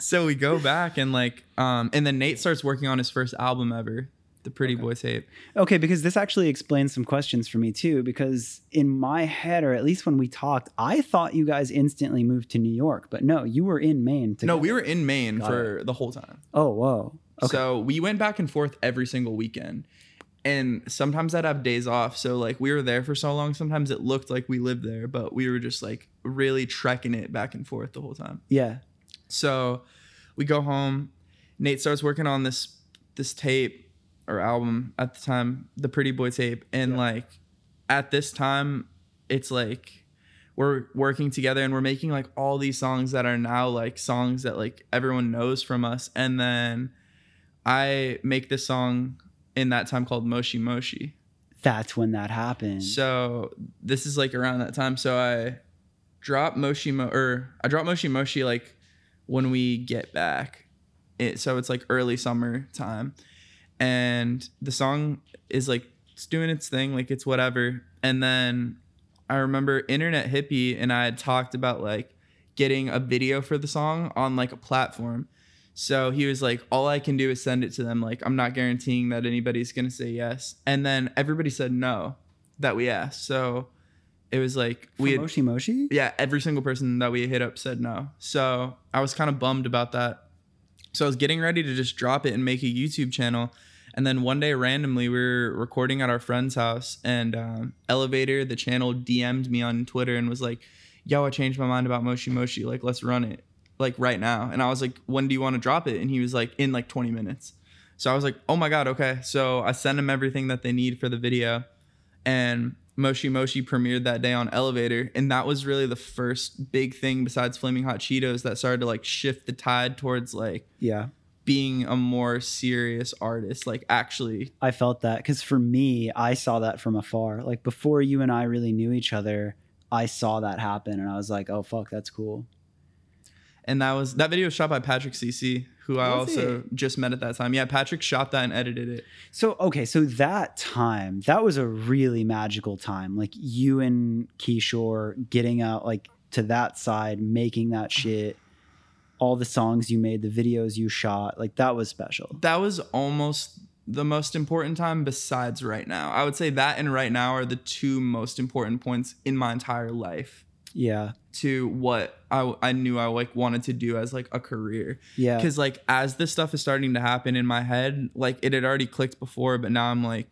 so we go back and like um and then Nate starts working on his first album ever, the Pretty Boy tape. Okay, because this actually explains some questions for me too. Because in my head, or at least when we talked, I thought you guys instantly moved to New York, but no, you were in Maine. No, we were in Maine Got for the whole time. Oh, whoa. Okay. So we went back and forth every single weekend. And sometimes I'd have days off. So like we were there for so long, sometimes it looked like we lived there, but we were just like really trekking it back and forth the whole time. yeah. So we go home. Nate starts working on this this tape or album at the time, the Pretty Boy tape, and Yeah. like at this time, it's like we're working together and we're making like all these songs that are now like songs that like everyone knows from us. And then I make this song in that time called Moshi Moshi. That's when that happened. So this is like around that time. So I drop Moshi Mo or I drop Moshi Moshi like when we get back. It so it's like early summer time. And the song is like it's doing its thing, like it's whatever. And then I remember Internet Hippie and I had talked about like getting a video for the song on like a platform. So he was like, all I can do is send it to them. Like, I'm not guaranteeing that anybody's going to say yes. And then everybody said no that we asked. So it was like, we had, Moshi Moshi? yeah, every single person that we hit up said no. So I was kind of bummed about that. So I was getting ready to just drop it and make a YouTube channel. And then one day, randomly, we were recording at our friend's house, and um, Elevator, the channel, DM'd me on Twitter and was like, Yo, I changed my mind about Moshi Moshi. Like, let's run it, like, right now. And I was like, When do you want to drop it? And he was like, In like 20 minutes. So I was like, Oh my God, okay. So I sent him everything that they need for the video. And Moshi Moshi premiered that day on Elevator. And that was really the first big thing besides Flaming Hot Cheetos that started to like shift the tide towards like Yeah. being a more serious artist, like actually. I felt that because for me, I saw that from afar. Like before you and I really knew each other, I saw that happen and I was like, oh, fuck, that's cool. And that was that video was shot by Patrick CC, who I Was also it? just met at that time. Yeah, Patrick shot that and edited it. So, okay, so that time, that was a really magical time. Like you and Keyshore getting out like to that side, making that shit, all the songs you made, the videos you shot, like that was special. That was almost the most important time besides right now. I would say that and right now are the two most important points in my entire life Yeah. to what I, I knew I like wanted to do as like a career. Yeah. because like as this stuff is starting to happen in my head like it had already clicked before but now i'm like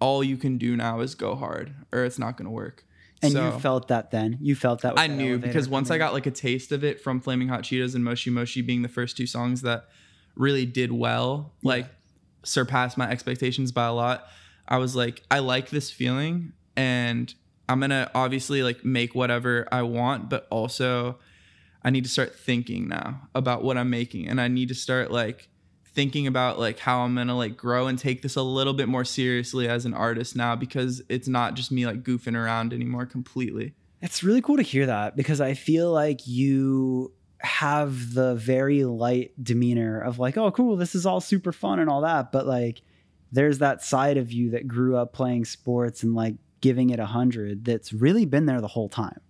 all you can do now is go hard or it's not going to work And So, you felt that then. You felt that. with i that knew because once i got like a taste of it from flaming hot cheetos and moshi moshi being the first two songs that really did well Yeah. like surpassed my expectations by a lot i was like i like this feeling and i'm gonna obviously like make whatever i want but also i need to start thinking now about what i'm making and i need to start like thinking about like how i'm gonna like grow and take this a little bit more seriously as an artist now because it's not just me like goofing around anymore completely It's really cool to hear that because I feel like you have the very light demeanor of like, oh, cool, this is all super fun and all that. But like, there's that side of you that grew up playing sports and like giving it a hundred that's really been there the whole time.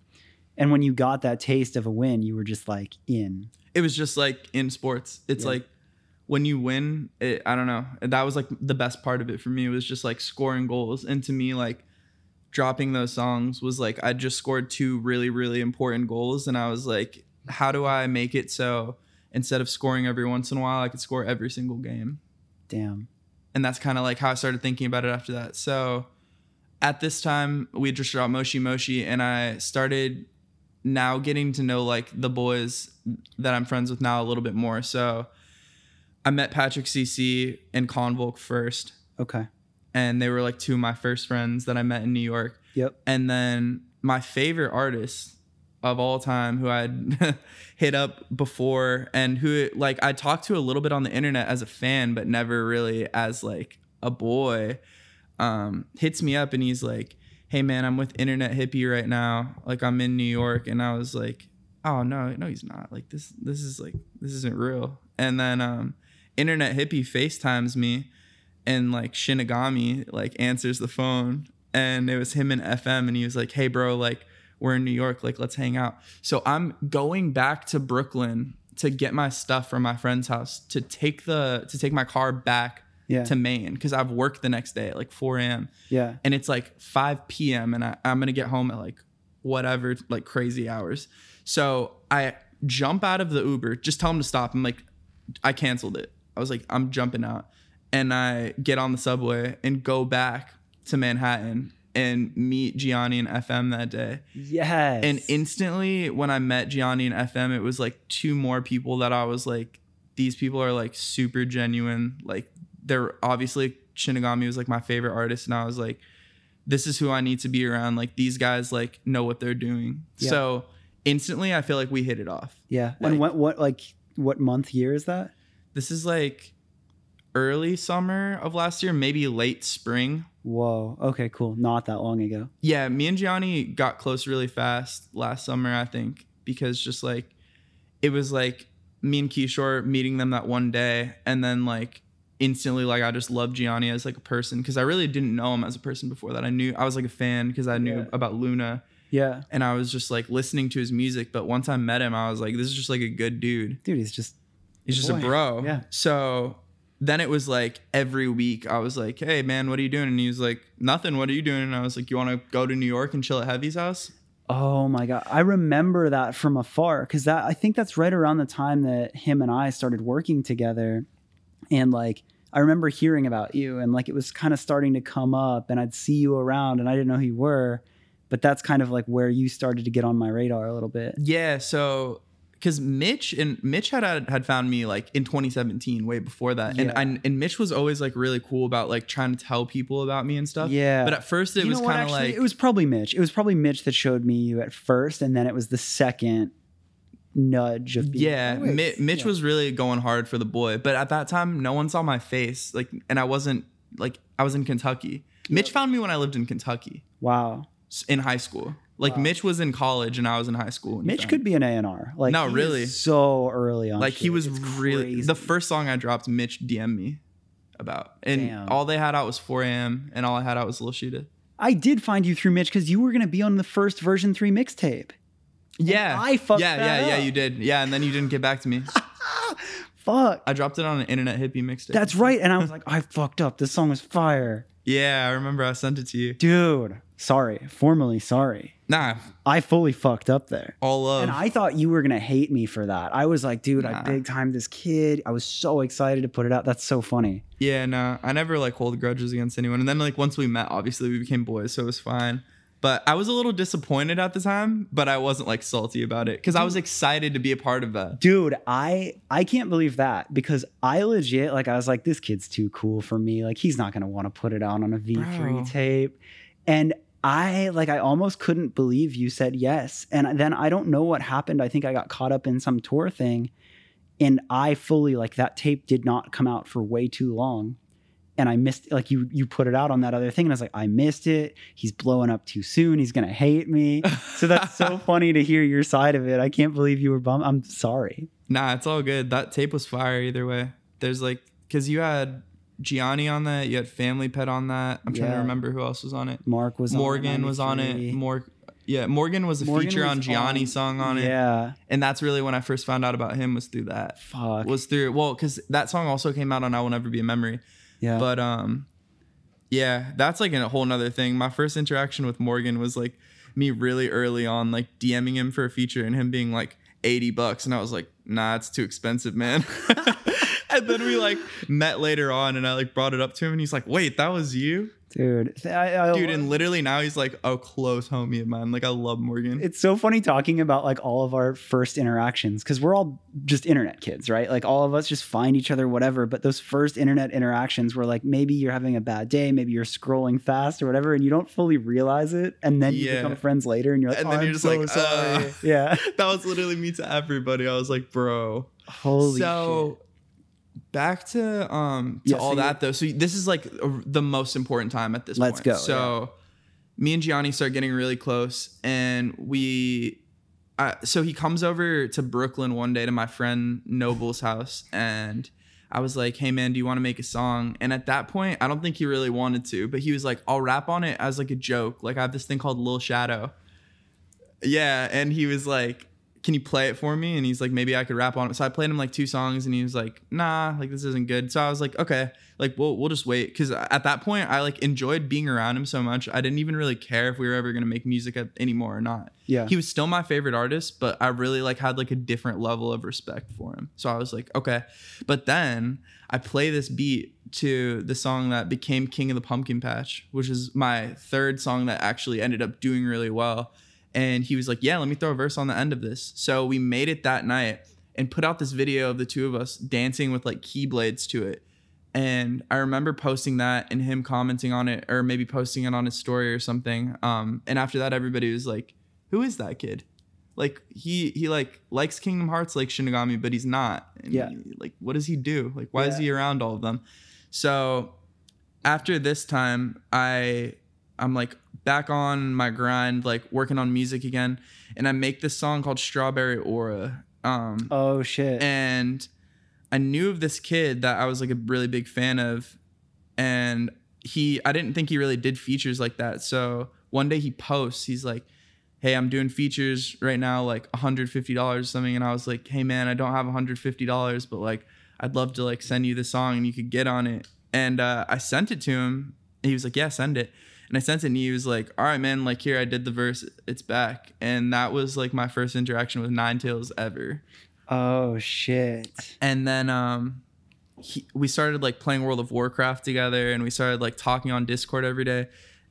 And when you got that taste of a win, you were just like in. it was just like in sports it's Yeah. like when you win it, i don't know that was like the best part of it for me it was just like scoring goals and to me like dropping those songs was like i just scored two really really important goals and i was like how do i make it so instead of scoring every once in a while i could score every single game Damn. and that's kind of like how I started thinking about it after that. So at this time, we just dropped Moshi Moshi, and I started now getting to know like the boys that I'm friends with now a little bit more. So I met Patrick CC and Convolk first, Okay. and they were like two of my first friends that I met in New York. Yep. And then my favorite artist of all time who I'd hit up before and who like I talked to a little bit on the internet as a fan, but never really as like a boy, um, hits me up and he's like, "Hey man, I'm with Internet Hippie right now. Like I'm in New York." And I was like, "Oh no, no, he's not. Like this, this is like this isn't real." And then um, Internet Hippie FaceTimes me, and like Shinigami like answers the phone, and it was him and FM, and he was like, "Hey bro, like." We're in New York, like let's hang out. So I'm going back to Brooklyn to get my stuff from my friend's house to take the to take my car back Yeah. to Maine because I've worked the next day at like 4 a.m. Yeah. and it's like 5 p.m. and I, I'm gonna get home at like whatever like crazy hours. So I jump out of the Uber, just tell him to stop. I'm like, I canceled it. I was like, I'm jumping out, and I get on the subway and go back to Manhattan and meet Gianni and FM that day. Yes. And instantly, when I met Gianni and FM, it was like two more people that I was like, these people are like super genuine. Like, they're obviously Shinigami was like my favorite artist, and I was like, this is who I need to be around. Like, these guys like know what they're doing. Yeah. So instantly, I feel like we hit it off. yeah. and what what like what month year is that? This is like early summer of last year, maybe late spring. Whoa. Okay, cool. Not that long ago. Yeah, me and Gianni got close really fast last summer, I think, because just like it was like me and Kishore meeting them that one day, and then like instantly, like I just loved Gianni as like a person because I really didn't know him as a person before that. I knew I was like a fan because I knew Yeah. about Luna, Yeah. and I was just like listening to his music. But once I met him, I was like, this is just like a good dude. Dude, he's just He's just Boy. a bro. Yeah. So then it was like every week I was like, hey man, what are you doing? And he was like, nothing. What are you doing? And I was like, you want to go to New York and chill at Heavy's house? Oh my god, I remember that from afar because that I think that's right around the time that him and I started working together, and like I remember hearing about you and like it was kind of starting to come up, and I'd see you around, and I didn't know who you were, but that's kind of like where you started to get on my radar a little bit. Yeah. So because Mitch and Mitch had had found me like in 2017, way before that, Yeah. and I, and Mitch was always like really cool about like trying to tell people about me and stuff. Yeah. But at first it You was kind of like it was probably Mitch. It was probably Mitch that showed me you at first, and then it was the second nudge of being Yeah, "Oh. Mi- Mitch Yeah. was really going hard for the boy, but at that time, no one saw my face. Like, and I wasn't like I was in Kentucky. Mitch found me when I lived in Kentucky wow. in high school. Like Wow. Mitch was in college and I was in high school. Mitch could be an A and R. Like No, really. so early on. like he was It's really crazy. the first song I dropped. Mitch DM'd me about, and Damn. all they had out was 4 a.m. and all I had out was Lil Sheeta. I did find you through Mitch because you were gonna be on the first version three mixtape. Yeah, I fucked Yeah, that yeah, yeah. up. You did. Yeah, and then you didn't get back to me. Fuck. I dropped it on an internet hippie mixtape. That's right. And I was like, I fucked up. This song was fire. yeah. I remember I sent it to you. Dude, sorry. Formally sorry. Nah, I fully fucked up there. all love. And I thought you were gonna hate me for that. I was like, dude, I Nah. big time this kid. I was so excited to put it out. That's so funny. Yeah, no, I never like hold grudges against anyone. And then like once we met, obviously we became boys, so it was fine. But I was a little disappointed at the time, but I wasn't like salty about it because I was mm. excited to be a part of that. Dude, I I can't believe that because I legit like I was like this kid's too cool for me. Like he's not to want to put it out on a V3 Bro. tape. And I like I almost couldn't believe you said yes. And then I don't know what happened. I think I got caught up in some tour thing and I fully like that tape did not come out for way too long. And I missed like you you put it out on that other thing and I was like I missed it. He's blowing up too soon. He's going to hate me. So that's so funny to hear your side of it. I can't believe you were bummed. I'm sorry. Nah, it's all good. That tape was fire either way. There's like because you had Gianni on that, you had Family Pet on that. I'm trying to remember who else was on it. Mark was on it, Morgan was on it. More, yeah, Morgan was a Morgan feature was on Gianni's song on it, Yeah. and that's really when I first found out about him was through that. Fuck. Was through well, because that song also came out on "I Will Never Be a Memory." Yeah. But um, yeah, that's like a whole nother thing. My first interaction with Morgan was like me really early on, like DMing him for a feature and him being like eighty bucks, and I was like, nah, it's too expensive, man. and then we like met later on, and I like brought it up to him, and he's like, wait, that was you, dude, I, I, dude. And literally now he's like a close homie of mine. Like I love Morgan. it's so funny talking about like all of our first interactions because we're all just internet kids, right? Like all of us just find each other, whatever. But those first internet interactions were like maybe you're having a bad day, maybe you're scrolling fast or whatever, and you don't fully realize it, and then you Yeah. become friends later, and you're like, And oh, then I'm you're just so like, sorry. uh. yeah. that was literally me to everybody. I was like, bro. Holy so back to um to Yeah, so all you- that though so this is like a- the most important time at this Let's point go, so me and Gianni start getting really close, and we. Uh, so he comes over to Brooklyn one day to my friend Noble's house, and I was like, "Hey man, do you want to make a song?" And at that point, I don't think he really wanted to, but he was like, "I'll rap on it as like a joke. Like I have this thing called Lil Shadow." Yeah, and he was like, "Can you play it for me?" And he's like, "Maybe I could rap on it." So I played him like two songs, and he was like, "Nah, like this isn't good." So I was like, "Okay, like we'll we'll just wait." Because at that point, I like enjoyed being around him so much. I didn't even really care if we were ever gonna make music anymore or not. Yeah. He was still my favorite artist, but I really like had like a different level of respect for him. So I was like, okay. But then I play this beat to the song that became King of the Pumpkin Patch, which is my third song that actually ended up doing really well. And he was like, yeah, let me throw a verse on the end of this. So we made it that night and put out this video of the two of us dancing with like keyblades to it. And I remember posting that and him commenting on it, or maybe posting it on his story or something. Um, and after that, everybody was like, "Who is that kid?" Like he he like likes Kingdom Hearts like Shinigami, but he's not. And Yeah. he- like, what does he do? Like, why is he around all of them? So after this time, I I'm like back on my grind, like working on music again, and I make this song called Strawberry Aura. Um, oh shit. and I knew of this kid that I was like a really big fan of, and he I didn't think he really did features like that. So one day he posts, he's like, "Hey, I'm doing features right now, like $150 or something," and I was like, "Hey man, I don't have $150, but like I'd love to like send you the song and you could get on it." And uh, I sent it to him. And he was like, "Yeah, send it." And I sent it, and he was like, "All right, man. Like here, I did the verse. It's back." And that was like my first interaction with Nine Tails ever oh shit. and then um he, we started like playing world of warcraft together and we started like talking on discord every day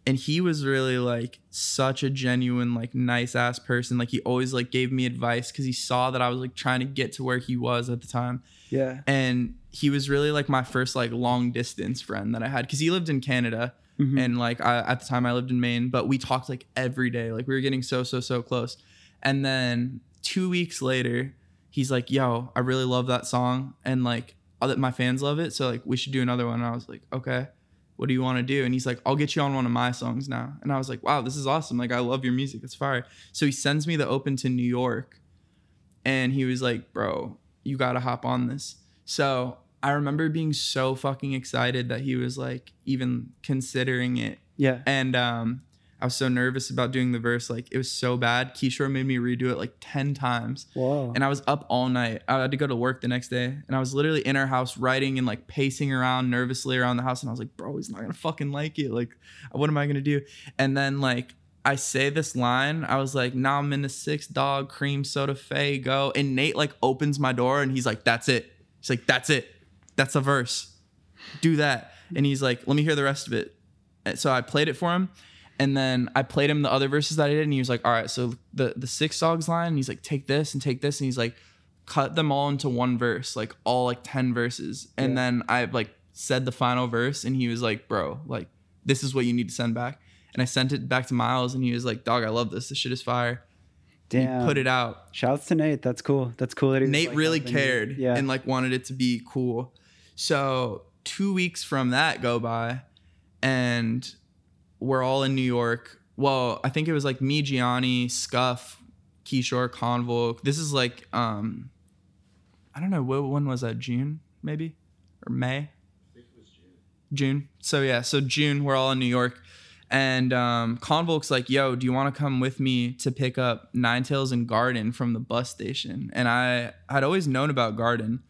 and he was really like such a genuine like nice ass person like he always like gave me advice because he saw that i was like trying to get to where he was at the time Yeah. and he was really like my first like long distance friend that i had because he lived in canada Mhm. and like I, at the time i lived in maine but we talked like every day. Like we were getting so so so close. And then two weeks later he's like yo i really love that song and like other, my fans love it so like we should do another one. And i was like okay what do you want to do? And he's like i'll get you on one of my songs now. And i was like wow this is awesome. Like i love your music. It's fire. So he sends me the open to new york and he was like bro you gotta hop on this. So i remember being so fucking excited that he was like even considering it Yeah. and um i was so nervous about doing the verse like it was so bad kishore made me redo it like 10 times Whoa. and I was up all night. I had to go to work the next day, and I was literally in our house writing and like pacing around nervously around the house. And I was like, "Bro, he's not gonna fucking like it. Like, what am I gonna do?" And then like I say this line, I was like, "Now I'm in the six dog cream soda Faygo." And Nate like opens my door, and he's like, "That's it." He's like, "That's it. That's a verse. Do that." And he's like, "Let me hear the rest of it." And so I played it for him. And then I played him the other verses that I did, and he was like, "All right, so the the six dogs line." And he's like, "Take this and take this," and he's like, "Cut them all into one verse, like all like ten verses." And Yeah. then I like said the final verse, and he was like, "Bro, like this is what you need to send back." And I sent it back to Miles, and he was like, "Dog, I love this. This shit is fire." Damn. He put it out. Shouts to Nate. That's cool. That's cool that he Nate like, really cared Yeah. and like wanted it to be cool. So two weeks from that go by, and we're all in New York. Well, I think it was like me, Gianni, Scuff, Kishore, Convolk. This is like um, I don't know what when was that? June maybe or May. I think it was June. June. So yeah, so June we're all in New York. And um, Convolk's like, yo, do you want to come with me to pick up Nine Tails and Guardin from the bus station? And I had always known about Guardin,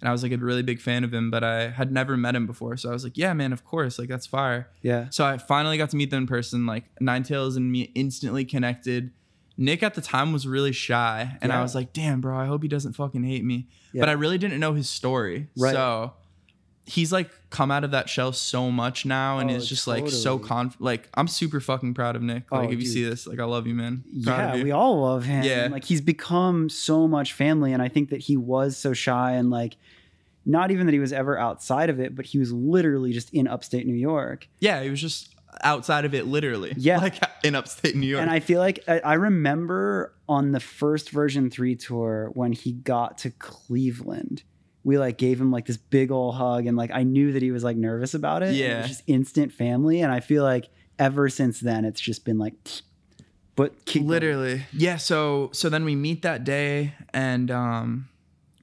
and I was like a really big fan of him, but I had never met him before. So I was like, yeah, man, of course, like that's fire. Yeah. So I finally got to meet them in person. Like Nine Tails and me instantly connected. Nick at the time was really shy, and Yeah. I was like, damn, bro, I hope he doesn't fucking hate me. Yeah. But I really didn't know his story. Right. So he's like come out of that shell so much now and Oh, is just like so totally. conf like I'm super fucking proud of Nick. Like Oh, if you see this, like I love you, man. Proud Yeah, we all love him. Yeah. Like he's become so much family. And I think that he was so shy and like not even that he was ever outside of it, but he was literally just in upstate New York. yeah, he was just outside of it literally. Yeah. Like in upstate New York. And I feel like I, I remember on the first version three tour when he got to Cleveland, we like gave him like this big old hug and like I knew that he was like nervous about it. and It Yeah. was just instant family. And I feel like ever since then, it's just been like, but keep going. literally yeah so so then we meet that day and um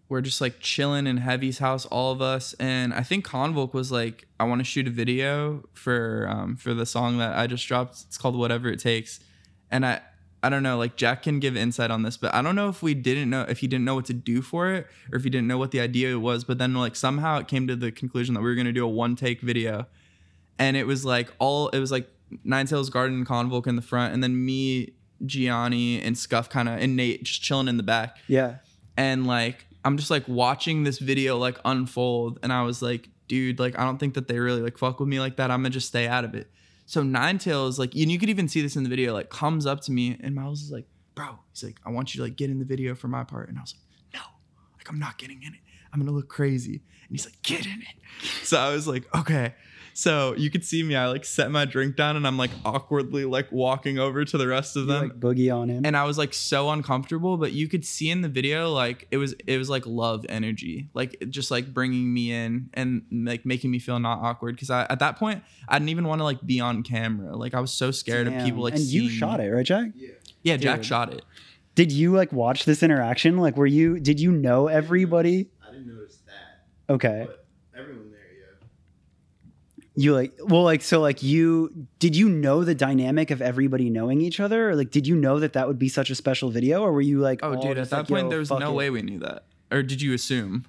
we're just like chilling in heavy's house all of us and i think convolk was like i want to shoot a video for um for the song that i just dropped it's called whatever it takes and i i don't know like jack can give insight on this but i don't know if we didn't know if he didn't know what to do for it or if he didn't know what the idea was but then like somehow it came to the conclusion that we were going to do a one take video and it was like all it was like Nine Tails Guardin and Convolk in the front, and then me, Gianni, and Scuff kind of and Nate just chilling in the back. Yeah. And like I'm just like watching this video like unfold, and I was like, dude, like I don't think that they really like fuck with me like that. I'm gonna just stay out of it. So Nine Tails, like, and you could even see this in the video, like comes up to me, and Miles is like, bro, he's like, I want you to like get in the video for my part, and I was like, no, like I'm not getting in it. I'm gonna look crazy. And he's like, get in it. So I was like, okay. So you could see me, I like set my drink down and I'm like awkwardly like walking over to the rest of You, them. like boogie on him. and I was like so uncomfortable, but you could see in the video like it was it was like love energy, like just like bringing me in and like making me feel not awkward because I at that point I didn't even want to like be on camera, like I was so scared of people like and you shot me. it, right, Jack? Yeah, Jack Dude. shot it. Did you like watch this interaction? Like, were you? Did you know everybody? I didn't notice that, Okay. but everyone there, yeah. You like well, like so, like you did you know the dynamic of everybody knowing each other, or like did you know that that would be such a special video, or were you like, Oh, dude, at that like, point there was no it? way we knew that, or did you assume?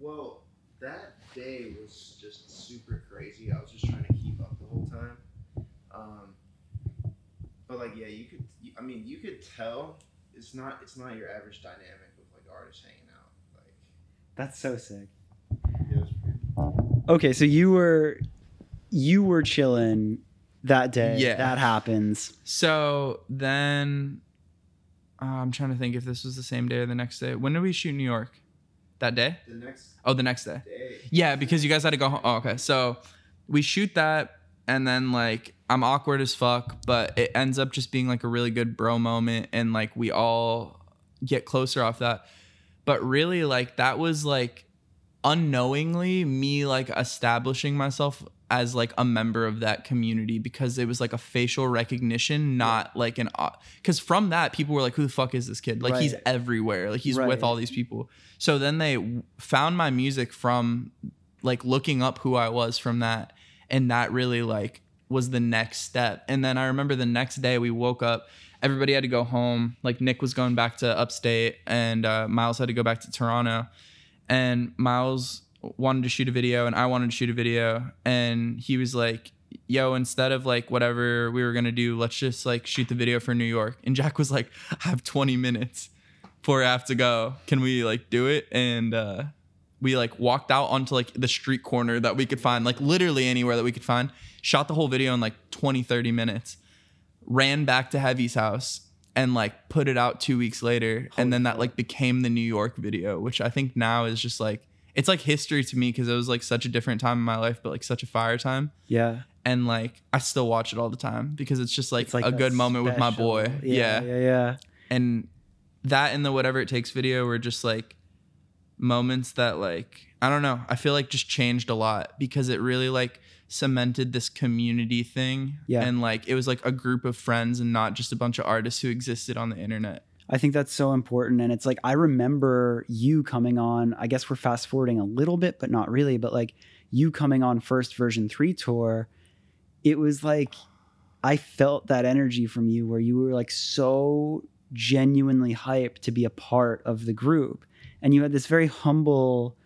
Well, that day was just super crazy. I was just trying to keep up the whole time. Um, but like, yeah, you could. I mean, you could tell it's not. It's not your average dynamic of like artists hanging out. Like, That's so sick. yeah, it's pretty. Okay, so you were you were chilling that day. Yeah. that happens. So then uh, I'm trying to think if this was the same day or the next day. When did we shoot New York? That day? The next Oh, the next day. day. Yeah, because you guys had to go home. Oh, okay. So we shoot that, and then like I'm awkward as fuck, but it ends up just being like a really good bro moment, and like we all get closer off that. But really, like that was like unknowingly me like establishing myself as like a member of that community because it was like a facial recognition, not like an because from that people were like, "Who the fuck is this kid? Like he's everywhere. Like he's Right. with all these people." So then they w- found my music from like looking up who I was from that, and that really like was the next step. And then I remember the next day we woke up. Everybody had to go home. Like Nick was going back to upstate, and uh, Miles had to go back to Toronto and Miles wanted to shoot a video and I wanted to shoot a video and he was like yo instead of like whatever we were going to do let's just like shoot the video for New York. And Jack was like I have 20 minutes before I have to go. Can we like do it? And uh we like walked out onto like the street corner that we could find like literally anywhere that we could find shot the whole video in like 20 30 minutes ran back to Heavy's house and like put it out two weeks later. and then that like became the New York video, which I think now is just like, it's like history to me because it was like such a different time in my life, but like such a fire time. Yeah, And like, I still watch it all the time because it's just like, it's like a good moment with my boy. Yeah, Yeah. yeah, yeah. And that and the whatever it takes video were just like moments that like, I don't know, I feel like just changed a lot because it really like cemented this community thing. Yeah. And like, it was like a group of friends and not just a bunch of artists who existed on the internet. I think that's so important. And it's like, I remember you coming on, I guess we're fast forwarding a little bit, but not really, but like you coming on first version three tour, it was like, I felt that energy from you where you were like so genuinely hyped to be a part of the group. And you had this very humble,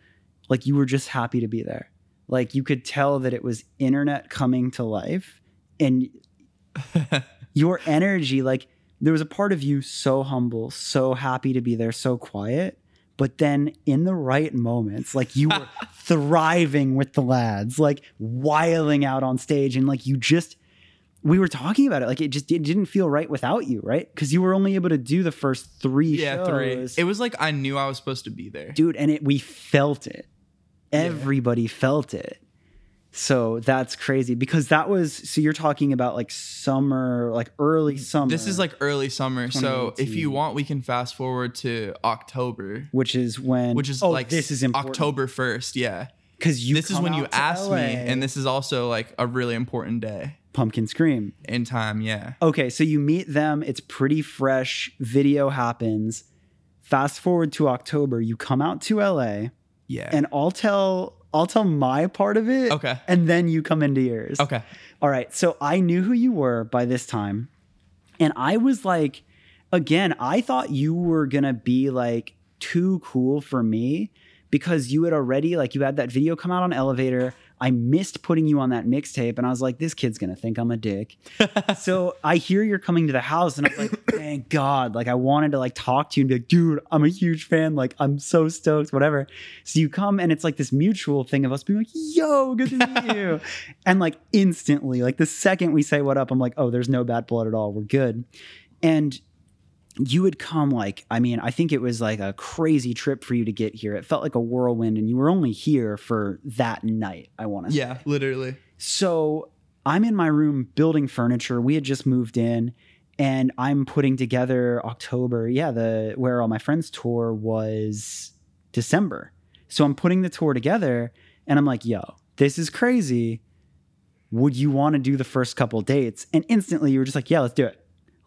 like you were just happy to be there. Like you could tell that it was internet coming to life and your energy, like there was a part of you so humble, so happy to be there, so quiet. But then in the right moments, like you were thriving with the lads, like wiling out on stage. And like you just, we were talking about it. Like it just it didn't feel right without you, right? Because you were only able to do the first three yeah, shows. three. It was like I knew I was supposed to be there. Dude, and it we felt it. Everybody felt it. So that's crazy because that was so you're talking about like summer, like early mm-hmm. summer. This is like early summer. So if you want, we can fast forward to October, which is when which is oh, like this is important October 1st. Yeah. because you this is when you asked LA. me, and this is also like a really important day. Pumpkin Scream. in time. Yeah. Okay, so you meet them. It's pretty fresh. Video happens. Fast forward to October. You come out to LA, Yeah. and I'll tell I'll tell my part of it. Okay. and then you come into yours. okay. All right. So I knew who you were by this time. And I was like, again, I thought you were going to be like too cool for me because you had already, like, you had that video come out on Elevator. I missed putting you on that mixtape. And I was like, this kid's going to think I'm a dick. so I hear you're coming to the house. And I'm like, thank God. Like, I wanted to like talk to you and be like, dude, I'm a huge fan. Like, I'm so stoked, whatever. So you come and it's like this mutual thing of us being like, yo, good to meet you. and like instantly, like the second we say what up, I'm like, oh, there's no bad blood at all. We're good. And you would come like, I mean, I think it was like a crazy trip for you to get here. It felt like a whirlwind, and you were only here for that night, I want to say. Yeah. Literally. So I'm in my room building furniture. We had just moved in and I'm putting together October. Yeah, the Where All My Friends tour was December. So I'm putting the tour together and I'm like, yo, this is crazy. Would you want to do the first couple dates? And instantly you were just like, yeah, let's do it.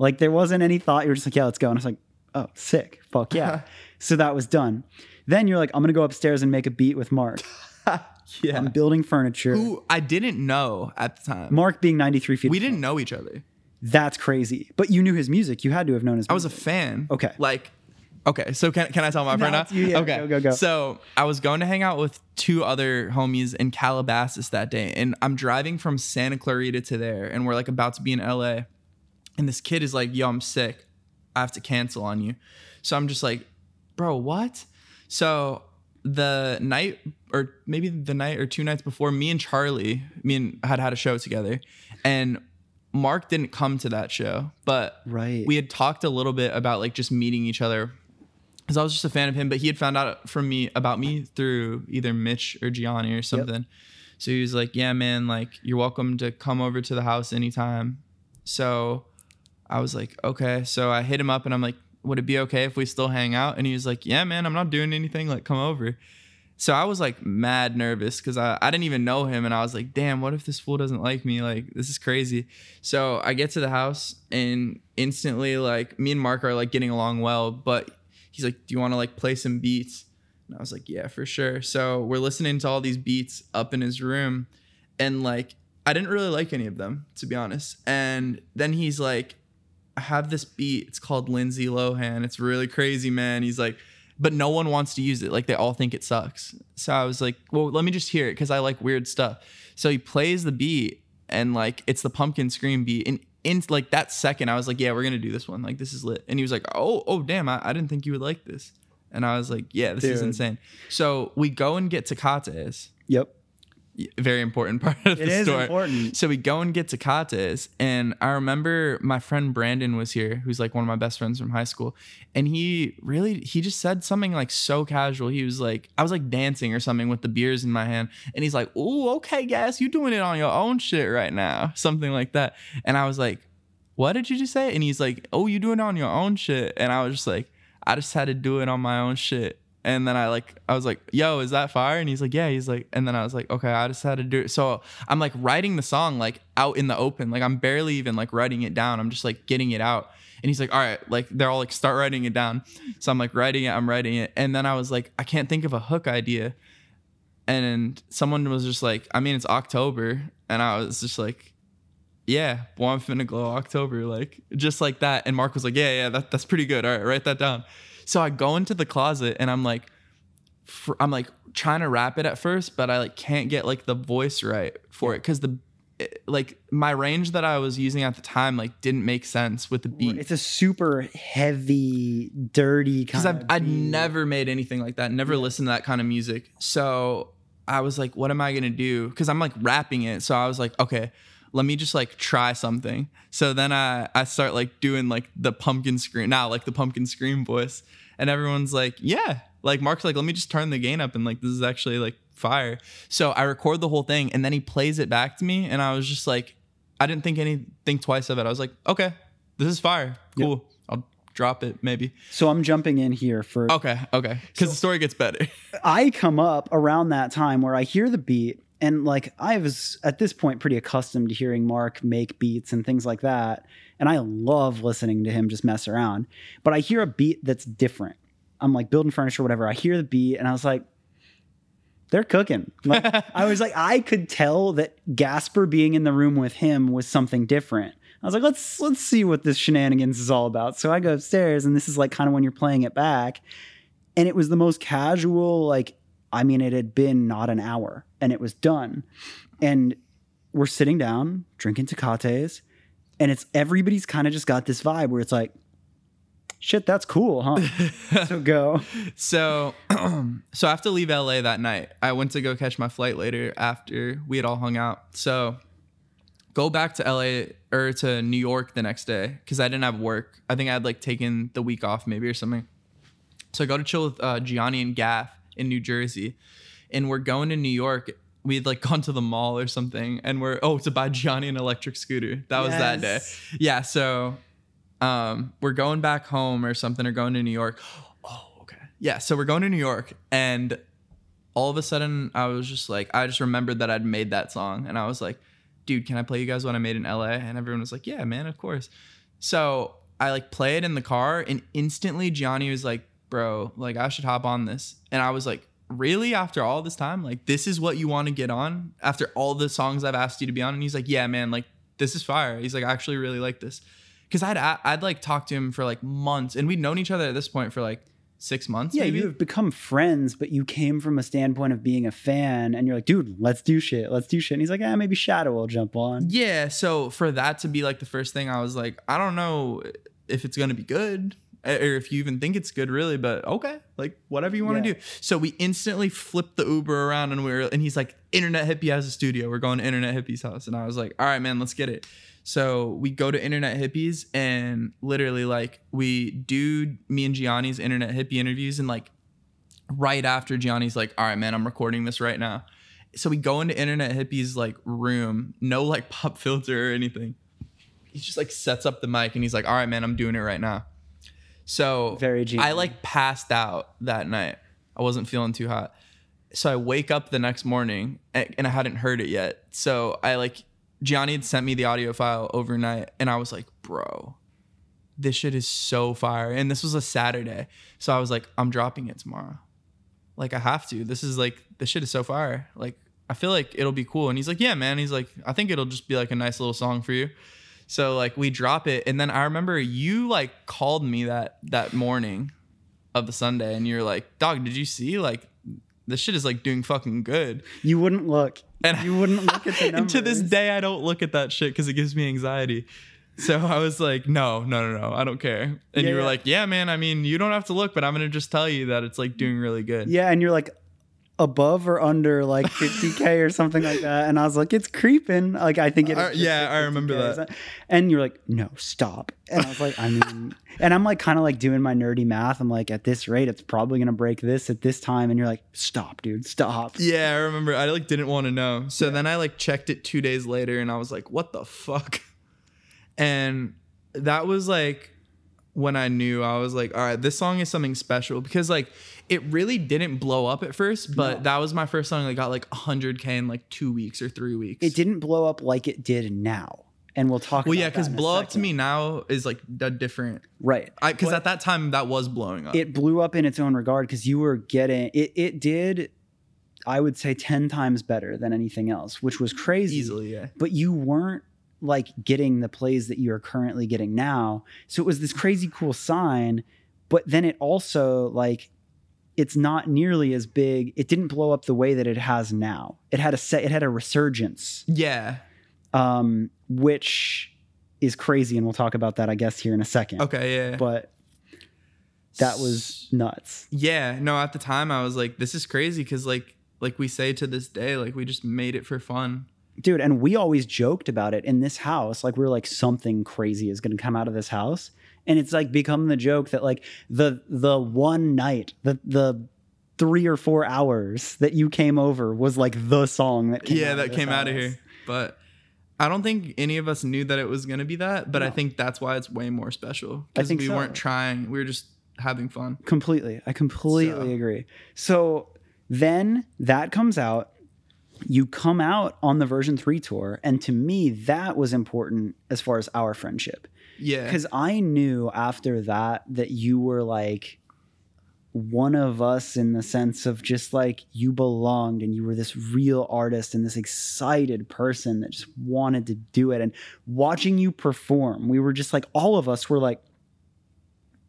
Like there wasn't any thought. You were just like, yeah, let's go. And I was like, oh, sick. Fuck yeah. so that was done. Then you're like, I'm going to go upstairs and make a beat with Mark. Yeah. I'm building furniture. Who I didn't know at the time. Mark being 93 feet. we didn't know each other. That's crazy. But you knew his music. You had to have known his I was a fan. Okay. Like, okay. So can, can I tell my friend now? you, yeah. okay. Go, go, go. So I was going to hang out with two other homies in Calabasas that day, and I'm driving from Santa Clarita to there, and we're like about to be in LA, and this kid is like, "Yo, I'm sick. I have to cancel on you." So I'm just like, "Bro, what?" So the night or maybe the night or two nights before me and charlie me and had had a show together and mark didn't come to that show but Right. we had talked a little bit about like just meeting each other because i was just a fan of him but he had found out from me about me through either mitch or gianni or something so he was like yeah man like you're welcome to come over to the house anytime so I was like, okay. So I hit him up and I'm like, would it be okay if we still hang out? And he was like, yeah, man, I'm not doing anything. Like, come over. So I was like mad nervous because I, I didn't even know him. And I was like, damn, what if this fool doesn't like me? Like, this is crazy. So I get to the house and instantly, like, me and Mark are like getting along well. But he's like, do you want to like play some beats? And I was like, yeah, for sure. So we're listening to all these beats up in his room. And like, I didn't really like any of them, to be honest. And then he's like, have this beat. It's called Lindsay Lohan. It's really crazy, man. He's like, but no one wants to use it. Like they all think it sucks. So I was like, well, let me just hear it because I like weird stuff. So he plays the beat and like it's the pumpkin scream beat. And in like that second, I was like, yeah, we're gonna do this one. Like this is lit. And he was like, oh, oh, damn, I, I didn't think you would like this. And I was like, yeah, this is insane. So we go and get Tecates. Yep. Very important part of It the is story. important. So we go and get Tecates, and I remember my friend Brandon was here, who's like one of my best friends from high school, and he really he just said something like so casual. He was like, I was like dancing or something with the beers in my hand, and he's like, "Oh, okay, guys, you doing it on your own shit right now," something like that, and I was like, "What did you just say?" And he's like, "Oh, you doing it on your own shit," and I was just like, "I just had to do it on my own shit." And then I like I was like, "Yo, is that fire?" And he's like, "Yeah." He's like, and then I was like, "Okay, I just had to do it." So I'm like writing the song like out in the open, like I'm barely even like writing it down. I'm just like getting it out. And he's like, "All right," like they're all like, "Start writing it down." So I'm like writing it, I'm writing it, and then I was like, I can't think of a hook idea. And someone was just like, I mean, it's October, and I was just like, yeah, well, I'm finna glow October, like just like that. And Mark was like, yeah, yeah, that, that's pretty good. All right, write that down. So I go into the closet and I'm like, fr- I'm like trying to rap it at first, but I like can't get like the voice right for it because the it- like my range that I was using at the time like didn't make sense with the beat. It's a super heavy, dirty kind because I've I'd never made anything like that, never listened to that kind of music. So I was like, what am I gonna do? Because I'm like rapping it. So I was like, okay, let me just like try something. So then I I start like doing like the pumpkin scream now, like the pumpkin scream voice, and everyone's like, yeah. Like Mark's like, let me just turn the gain up and like this is actually like fire. So I record the whole thing and then he plays it back to me, and I was just like, I didn't think anything twice of it. I was like, okay, this is fire. Cool. I'll drop it maybe. So I'm jumping in here for Okay, okay. Because the story gets better. I come up around that time where I hear the beat And like I was at this point pretty accustomed to hearing Mark make beats and things like that. And I love listening to him just mess around. But I hear a beat that's different. I'm like building furniture, whatever. I hear the beat and I was like, they're cooking. Like, I was like, I could tell that Gasper being in the room with him was something different. I was like, let's let's see what this shenanigans is all about. So I go upstairs, and this is like kind of when you're playing it back, and it was the most casual. Like, I mean, it had been not an hour, and it was done, and we're sitting down drinking tecates, and it's everybody's kind of just got this vibe where it's like, shit, that's cool, huh? so go. So, so I have to leave LA that night. I went to go catch my flight later after we had all hung out. So, go back to LA or to New York the next day because I didn't have work. I think I had like taken the week off maybe or something. So I go to chill with uh, Gianni and Gaff in New Jersey, and we're going to New York. We had like gone to the mall or something, and we're oh to buy Gianni an electric scooter. That was that day. Yeah. So um, we're going back home or something, or going to New York. Oh, okay. Yeah. So we're going to New York, and all of a sudden, I was just like, I just remembered that I'd made that song, and I was like, dude, can I play you guys what I made in LA? And everyone was like, yeah, man, of course. So I like play it in the car, and instantly Gianni was like, bro, like I should hop on this. And I was like, really? After all this time, like this is what you want to get on after all the songs I've asked you to be on? And he's like, yeah, man, like this is fire. He's like, I actually really like this. Cause I'd, I'd like talked to him for like months and we'd known each other at this point for like six months. Yeah, maybe. you have become friends, but you came from a standpoint of being a fan, and you're like, dude, let's do shit, let's do shit. And he's like, ah, maybe Shadow will jump on. Yeah, so for that to be like the first thing, I was like, I don't know if it's gonna be good or if you even think it's good, really. But okay, like whatever you want to Yeah. do. So we instantly flipped the Uber around, and we were, and he's like, Internet Hippie has a studio. We're going to Internet Hippie's house, and I was like, all right, man, let's get it. So we go to Internet Hippies, and literally like we do me and Gianni's Internet Hippie interviews, and like right after Gianni's like, all right, man, I'm recording this right now. So we go into Internet Hippie's like room, no like pop filter or anything. He just like sets up the mic and he's like, all right, man, I'm doing it right now. So Very I like passed out that night. I wasn't feeling too hot. So I wake up the next morning a- and I hadn't heard it yet. So I like Gianni had sent me the audio file overnight and I was like, bro, this shit is so fire. And this was a Saturday. So I was like, I'm dropping it tomorrow. Like I have to. This is like this shit is so fire. Like I feel like it'll be cool. And he's like, Yeah, man. He's like, I think it'll just be like a nice little song for you. So like we drop it. And then I remember you like called me that that morning of the Sunday and you're like, Dog, did you see? Like this shit is like doing fucking good. You wouldn't look. And you wouldn't look at the and to this day, I don't look at that shit because it gives me anxiety. So I was like, no, no, no, no, I don't care. And Yeah, you were yeah. like, yeah, man. I mean, you don't have to look, but I'm gonna just tell you that it's like doing really good. Yeah, and you're like above or under like 50k or something like that, and I was like, it's creeping. Like I think it. Uh, yeah, I remember that. And you're like, no, stop. And I was like, I mean, and I'm like kind of like doing my nerdy math. I'm like, at this rate, it's probably gonna break this at this time, and you're like, stop, dude, stop. Yeah, I remember. I like didn't want to know. So then I like checked it two days later, and I was like, what the fuck? And that was like when I knew I was like, all right, this song is something special because like it really didn't blow up at first, but No. that was my first song that got like 100k in like two weeks or three weeks. It didn't blow up like it did now, and we'll talk. Well, yeah, because blow up to me now is like a different. right? I because at that time that was blowing up. it blew up in its own regard because you were getting it. It did, I would say, ten times better than anything else, which was crazy. easily, yeah. but you weren't like getting the plays that you are currently getting now. So it was this crazy cool sign, but then it also like it's not nearly as big. It didn't blow up the way that it has now. It had a set. It had a resurgence, Yeah. um, which is crazy, and we'll talk about that, I guess, here in a second. Okay. Yeah. But that was nuts. Yeah, no, at the time I was like, this is crazy because like like we say to this day, like we just made it for fun. dude and we always joked about it in this house like we are like something crazy is going to come out of this house and it's like become the joke that like the the one night the the three or four hours that you came over was like the song that came yeah, out that came out of here. But I don't think any of us knew that it was gonna be that, but I think that's why it's way more special. Because we so. weren't trying. We were just having fun. completely i completely So- agree so then that comes out you come out on the version 3 tour and to me that was important as far as our friendship Yeah. because I knew after that that you were like one of us in the sense of just like you belonged and you were this real artist and this excited person that just wanted to do it. And watching you perform, we were just like, all of us were like,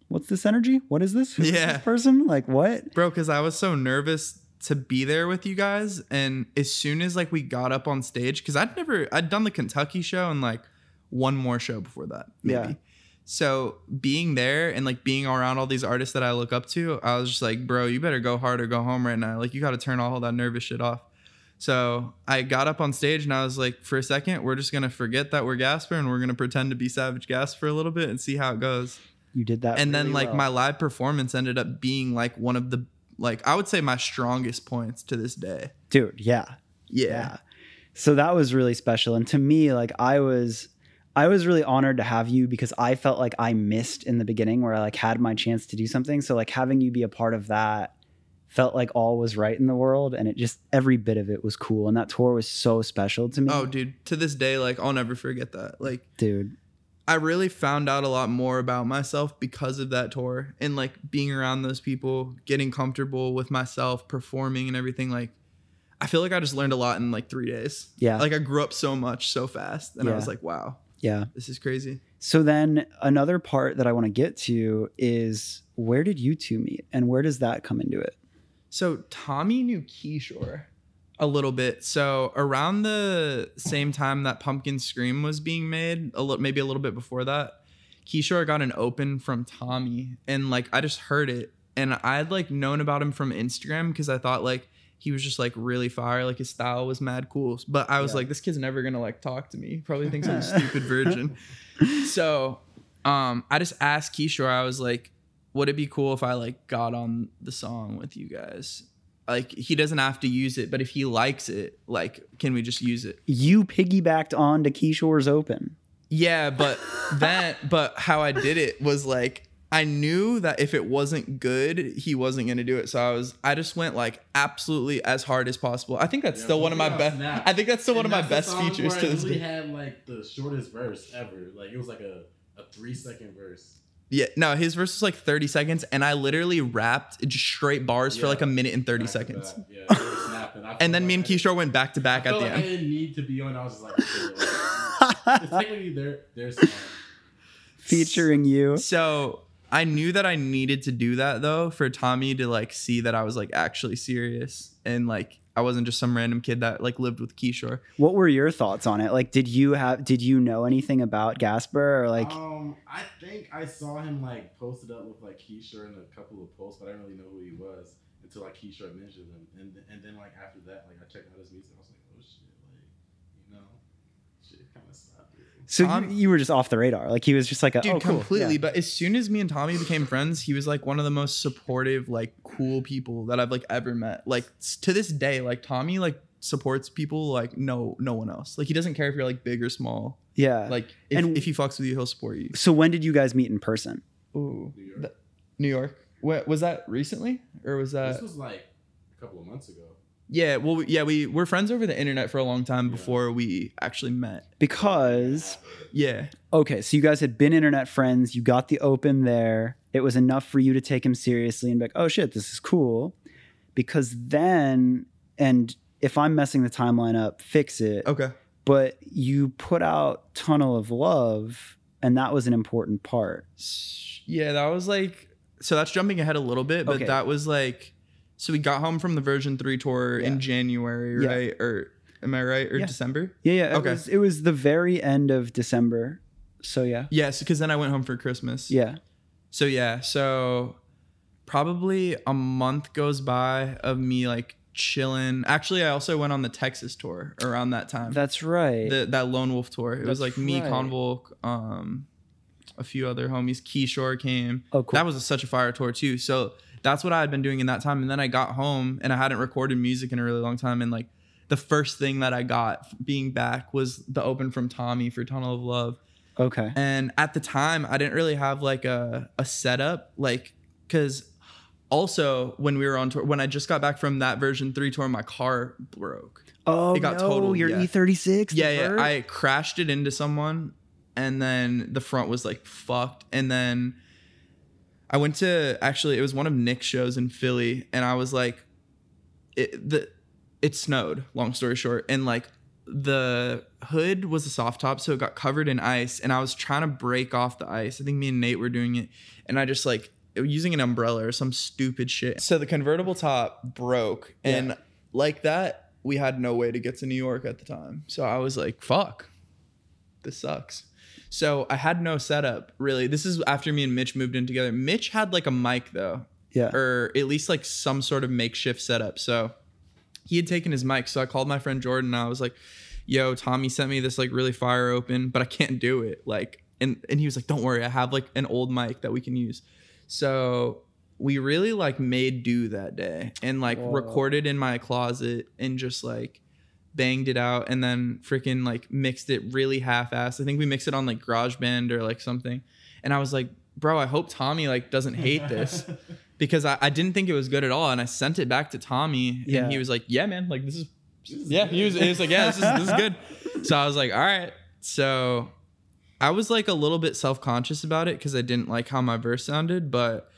what's this energy? What is this? Who's Yeah. this person? Like, what? bro because i was so nervous to be there with you guys and as soon as like we got up on stage because i'd never i'd done the kentucky show and like one more show before that maybe Yeah. so being there and like being around all these artists that i look up to i was just like bro you better go hard or go home right now like you got to turn all that nervous shit off so i got up on stage and i was like for a second we're just gonna forget that we're gasper and we're gonna pretend to be savage gasp for a little bit and see how it goes You did that. and then like well. my live performance ended up being like one of the like I would say my strongest points to this day. dude, yeah. Yeah. yeah so that was really special and to me like i was i was really honored to have you because i felt like i missed in the beginning where i like had my chance to do something. So like having you be a part of that felt like all was right in the world and it just every bit of it was cool. And that tour was so special to me. Oh, dude, to this day like I'll never forget that. Like dude. I really found out a lot more about myself because of that tour and like being around those people, getting comfortable with myself, performing and everything. Like I feel like I just learned a lot in like 3 days. yeah. Like I grew up so much so fast and I was like, wow, yeah this is crazy. so then another part that i want to get to is where did you two meet and where does that come into it So Tommy knew Keyshore a little bit. So around the same time that Pumpkin Scream was being made, a little maybe a little bit before that, Keyshore got an open from Tommy, and like I just heard it, and I'd like known about him from Instagram because I thought like he was just like really fire, like his style was mad cool. But I was Yeah. like, this kid's never gonna like talk to me. He probably thinks I'm a stupid virgin. So um I just asked Keyshore, I was like, would it be cool if I like got on the song with you guys? Like he doesn't have to use it, but if he likes it, like can we just use it? you piggybacked on to keyshore's open Yeah, but that but how I did it was like I knew that if it wasn't good, he wasn't gonna do it. So I was I just went like absolutely as hard as possible. I think that's Yeah, still one of my best I think that's still one of my best features where to this literally day. had like the shortest verse ever. Like it was like a, a three second verse. Yeah, no, his verse was like 30 seconds, and I literally rapped just straight bars for like a minute and 30 Back seconds. Yeah, they were snapping. And then me and like I- Kishore went back to I back at the like I end. didn't need to be on. I was just like, okay, it's technically their their song. featuring you So I knew that I needed to do that though for Tommy to like see that I was like actually serious and like I wasn't just some random kid that like lived with Kishore. What were your thoughts on it? Like, did you have, did you know anything about Gasper or like, um, I think I saw him like posted up with like Keyshawn in a couple of posts, but I didn't really know who he was until like Keyshawn mentioned him, and and then like after that, like I checked out his music, I was like, oh shit, like you know, shit kind of stopped. Here. so Tom- you, you were just off the radar? Like he was just like, a, Dude, oh, cool. completely. yeah. But as soon as me and Tommy became friends, he was like one of the most supportive, like cool people that I've like ever met. Like to this day, like Tommy like supports people like no no one else. Like he doesn't care if you're like big or small. Yeah. Like if, And- if he fucks with you, he'll support you. so when did you guys meet in person? Ooh, New York. Th- New York. What was that recently or was that? this was like a couple of months ago. Yeah, well, yeah, we were friends over the internet for a long time before we actually met. Because, Yeah, okay, so you guys had been internet friends. You got the open there. It was enough for you to take him seriously and be like, oh shit, this is cool. Because then, and if I'm messing the timeline up, fix it. okay. But you put out Tunnel of Love, and that was an important part. Yeah, that was like so. That's jumping ahead a little bit, but Okay. that was like so. We got home from the version three tour Yeah. in January, Yeah. right? Or am I right? Or Yeah. December? Yeah, yeah. It Okay. was it was the very end of December. So yeah. Yes, because then I went home for Christmas. Yeah. So yeah, so probably a month goes by of me like chilling. Actually, I also went on the Texas tour around that time. That's right. the, that Lone Wolf tour. It was like me, right. Convolk, um, a few other homies. Keyshore came. oh, cool. That was a, such a fire tour too. So that's what I had been doing in that time. And then I got home and I hadn't recorded music in a really long time. And like the first thing that I got being back was the open from Tommy for Tunnel of Love. okay. And at the time, I didn't really have like a, a setup, like, cause Also, when we were on tour, when I just got back from that version three tour, my car broke. Oh It got no, totaled, your yeah. E36. Yeah, yeah. I crashed it into someone, and then the front was like fucked. And then I went to actually, it was one of Nick's shows in Philly, and I was like, it the it snowed. Long story short, and like the hood was a soft top, so it got covered in ice, and I was trying to break off the ice. I think me and Nate were doing it, and I just like using an umbrella or some stupid shit. So the convertible top broke, and like that, we had no way to get to New York at the time. So I was like, "Fuck, this sucks." So I had no setup really. This is after me and Mitch moved in together. Mitch had like a mic though, yeah. or at least like some sort of makeshift setup. So he had taken his mic. So I called my friend Jordan and I was like, yo, Tommy sent me this like really fire open, but I can't do it. Like, and, and he was like, don't worry, I have like an old mic that we can use. So we really like made do that day and like Whoa. recorded in my closet and just like banged it out and then freaking like mixed it really half-assed. I think we mixed it on like GarageBand or like something. And I was like, bro, I hope Tommy like doesn't hate this because I, I didn't think it was good at all. And I sent it back to Tommy Yeah. and he was like, yeah, man, like this is, yeah, he was, he was like, yeah, this is, this is good. So I was like, all right. So I was like a little bit self conscious about it because I didn't like how my verse sounded, but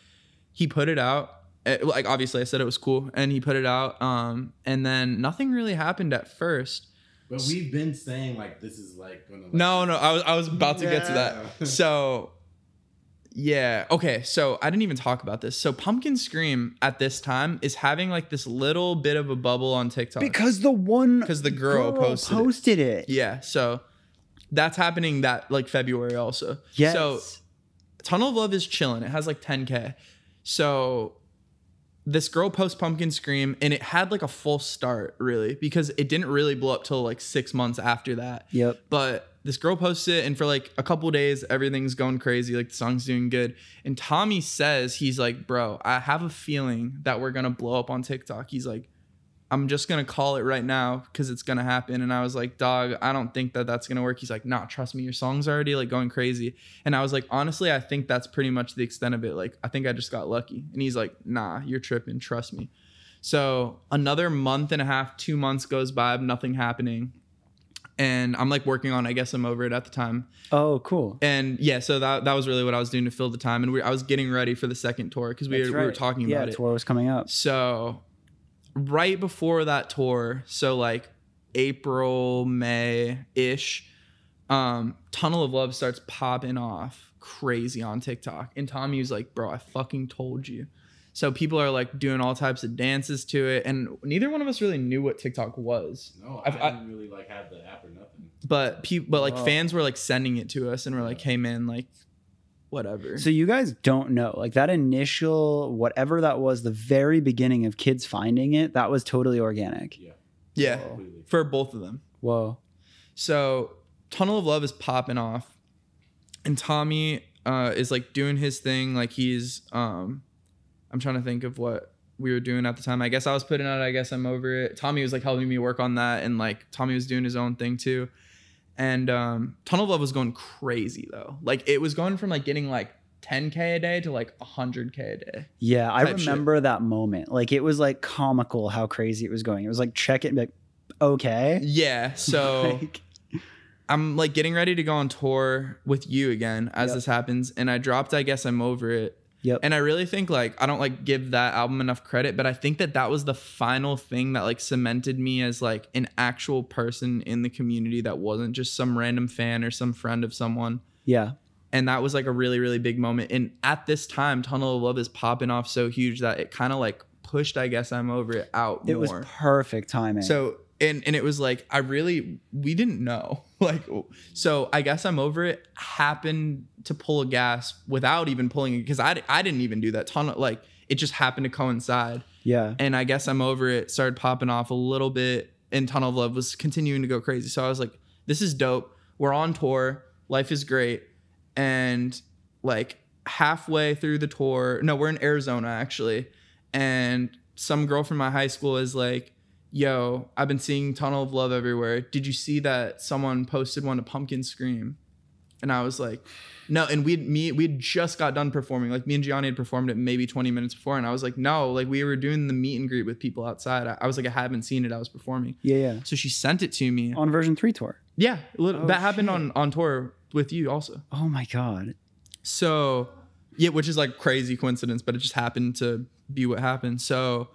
he put it out. Eh, Like obviously, I said it was cool, and he put it out. Um, and then nothing really happened at first. But we've been saying like this is like gonna. Like, No, no, I was I was about to get to that. So yeah, okay. So I didn't even talk about this. So Pumpkin Scream at this time is having like this little bit of a bubble on TikTok. because the one because the girl posted it. it. yeah, so that's happening that like February also. Yes. So Tunnel of Love is chilling. It has like 10k. So this girl posts Pumpkin Scream and it had like a full start really because it didn't really blow up till like 6 months after that. Yep. But this girl posts it and for like a couple days everything's going crazy like the song's doing good and Tommy says he's like, "Bro, I have a feeling that we're going to blow up on TikTok." He's like, I'm just gonna call it right now because it's gonna happen. And I was like, dog, I don't think that that's gonna work. He's like, nah, trust me, your song's already like going crazy. And I was like, honestly, I think that's pretty much the extent of it. Like, I think I just got lucky. And he's like, nah, you're tripping, trust me. So another month and a half, two months goes by, nothing happening. And I'm like working on, I guess I'm over it at the time. Oh, cool. And yeah, so that that was really what I was doing to fill the time. And we, I was getting ready for the second tour because we, were- we were talking yeah, about it. Yeah, tour was coming up. So right before that tour, so like April, May ish, um, Tunnel of Love starts popping off crazy on TikTok. And Tommy was like, bro, I fucking told you. So people are like doing all types of dances to it. And neither one of us really knew what TikTok was. No, I, I've- I- didn't really like have the app or nothing. But people but like Wow. fans were like sending it to us and we're like, hey man, like whatever. So you guys don't know, like that initial whatever that was, the very beginning of kids finding it, that was totally organic. Yeah, yeah. completely. For both of them. Whoa. So Tunnel of Love is popping off, and Tommy uh, is like doing his thing. Like he's, um, I'm trying to think of what we were doing at the time. I guess I was putting out. I guess I'm over it. Tommy was like helping me work on that, and like Tommy was doing his own thing too. And um, Tunnel Love was going crazy though. Like it was going from like getting like 10k a day to like 100k a day. Yeah, I Type shit. remember that moment. Like it was like comical how crazy it was going. It was like check it like, okay. Yeah. So. Like, I'm like getting ready to go on tour with you again as Yep. this happens, and I dropped I guess I'm over it. Yep. And I really think like I don't like give that album enough credit, but I think that that was the final thing that like cemented me as like an actual person in the community that wasn't just some random fan or some friend of someone. yeah. And that was like a really really big moment. And at this time, Tunnel of Love is popping off so huge that it kind of like pushed I guess I'm over it out It more. was perfect timing. So and and it was like I really we didn't know. Like so I guess I'm over it. Happened to pull a gas without even pulling it because I I didn't even do that ton of like it just happened to coincide. Yeah. and I guess I'm over it started popping off a little bit and Tunnel of Love was continuing to go crazy. So I was like this is dope. We're on tour. Life is great. And like halfway through the tour no we're in Arizona actually. And some girl from my high school is like yo I've been seeing Tunnel of Love everywhere did you see that someone posted one to Pumpkin Scream And I was like, no. And we me we had just got done performing. Like me and Gianni had performed it maybe 20 minutes before, and I was like, no. Like we were doing the meet and greet with people outside. I, I was like, I haven't seen it. I was performing. Yeah, yeah. So she sent it to me. On version three tour. Yeah, little- Oh, that happened shit. on on tour with you also. Oh my god. So, yeah, which is like crazy coincidence, but it just happened to be what happened. So,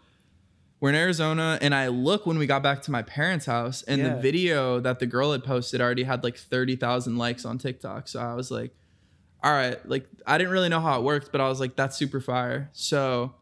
we're in Arizona, and I look when we got back to my parents' house, and Yeah. the video that the girl had posted already had like 30,000 likes on TikTok. So, I was like, all right, like, I didn't really know how it worked, but I was like, that's super fire. So,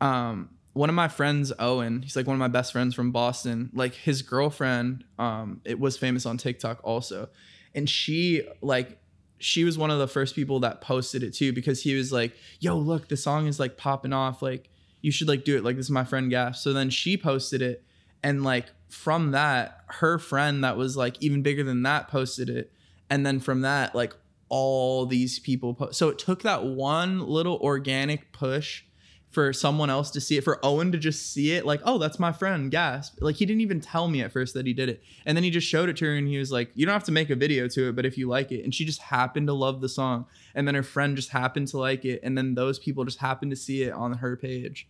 um, one of my friends, Owen, he's like one of my best friends from Boston. Like his girlfriend, um, it was famous on TikTok also, and she like she was one of the first people that posted it too because he was like, "Yo, look, the song is like popping off. Like you should like do it. Like this is my friend Gasp." So then she posted it, and like from that, her friend that was like even bigger than that posted it, and then from that, like all these people. Po- so it took that one little organic push for someone else to see it, for Owen to just see it, like, oh, that's my friend, Gasp. Like, he didn't even tell me at first that he did it. And then he just showed it to her and he was like, you don't have to make a video to it, but if you like it. And she just happened to love the song. And then her friend just happened to like it. And then those people just happened to see it on her page.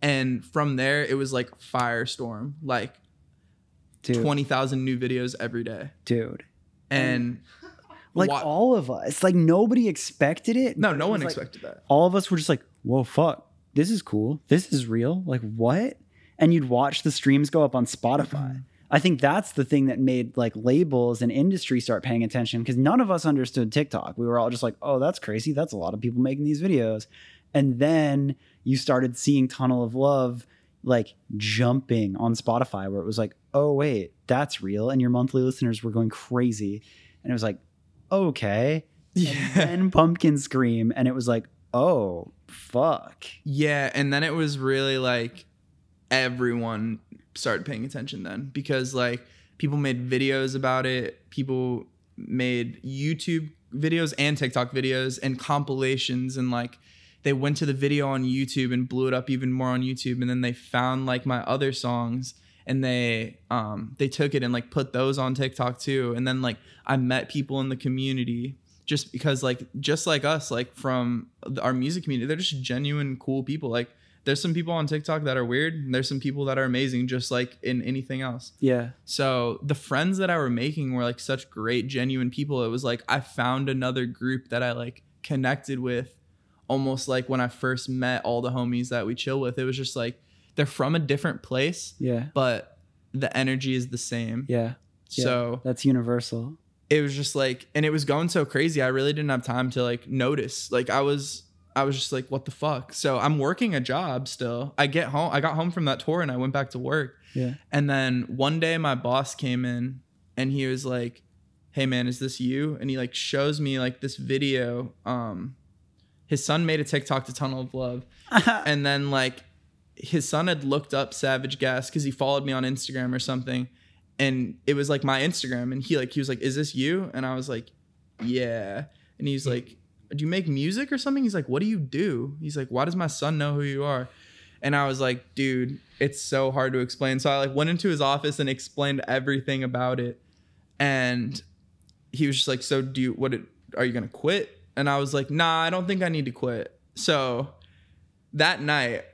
And from there, it was like firestorm, like Dude. 20,000 new videos every day. Dude. And Like wa- all of us. Like nobody expected it. no, no it one was, like, expected that. all of us were just like, whoa, fuck. This is cool. This is real. Like, what? And you'd watch the streams go up on Spotify. Mm-hmm. I think that's the thing that made like labels and industry start paying attention because none of us understood TikTok. We were all just like, oh, that's crazy. That's a lot of people making these videos. And then you started seeing Tunnel of Love like jumping on Spotify where it was like, oh, wait, that's real. And your monthly listeners were going crazy. And it was like, okay. Yeah. And then Pumpkin Scream. And it was like, oh, fuck. Yeah, and then it was really like everyone started paying attention then because like people made videos about it, people made YouTube videos and TikTok videos and compilations and like they went to the video on YouTube and blew it up even more on YouTube and then they found like my other songs and they um they took it and like put those on TikTok too and then like I met people in the community just because like just like us like from our music community they're just genuine cool people like there's some people on TikTok that are weird and there's some people that are amazing just like in anything else Yeah. so the friends that I were making were like such great, genuine people. It was like I found another group that I like connected with, almost like when I first met all the homies that we chill with. It was just like they're from a different place, Yeah. but the energy is the same. Yeah. Yeah. So That's universal. it was just like, and it was going so crazy. I really didn't have time to like notice. Like I was. I was just like, what the fuck? So I'm working a job still. I get home. I got home from that tour and I went back to work. Yeah. And then one day my boss came in and he was like, "Hey man, is this you?" And he like shows me like this video. Um his son made a TikTok to Tunnel of Love. and then like his son had looked up Savage Gasp cuz he followed me on Instagram or something. And it was like my Instagram and he like he was like, "Is this you?" And I was like, "Yeah." And he's hmm. like, "Do you make music or something?" He's like, "What do you do?" He's like, "Why does my son know who you are?" And I was like, dude, it's so hard to explain. So I like went into his office and explained everything about it. And he was just like, so do you, what, are you going to quit? And I was like, nah, I don't think I need to quit. So that night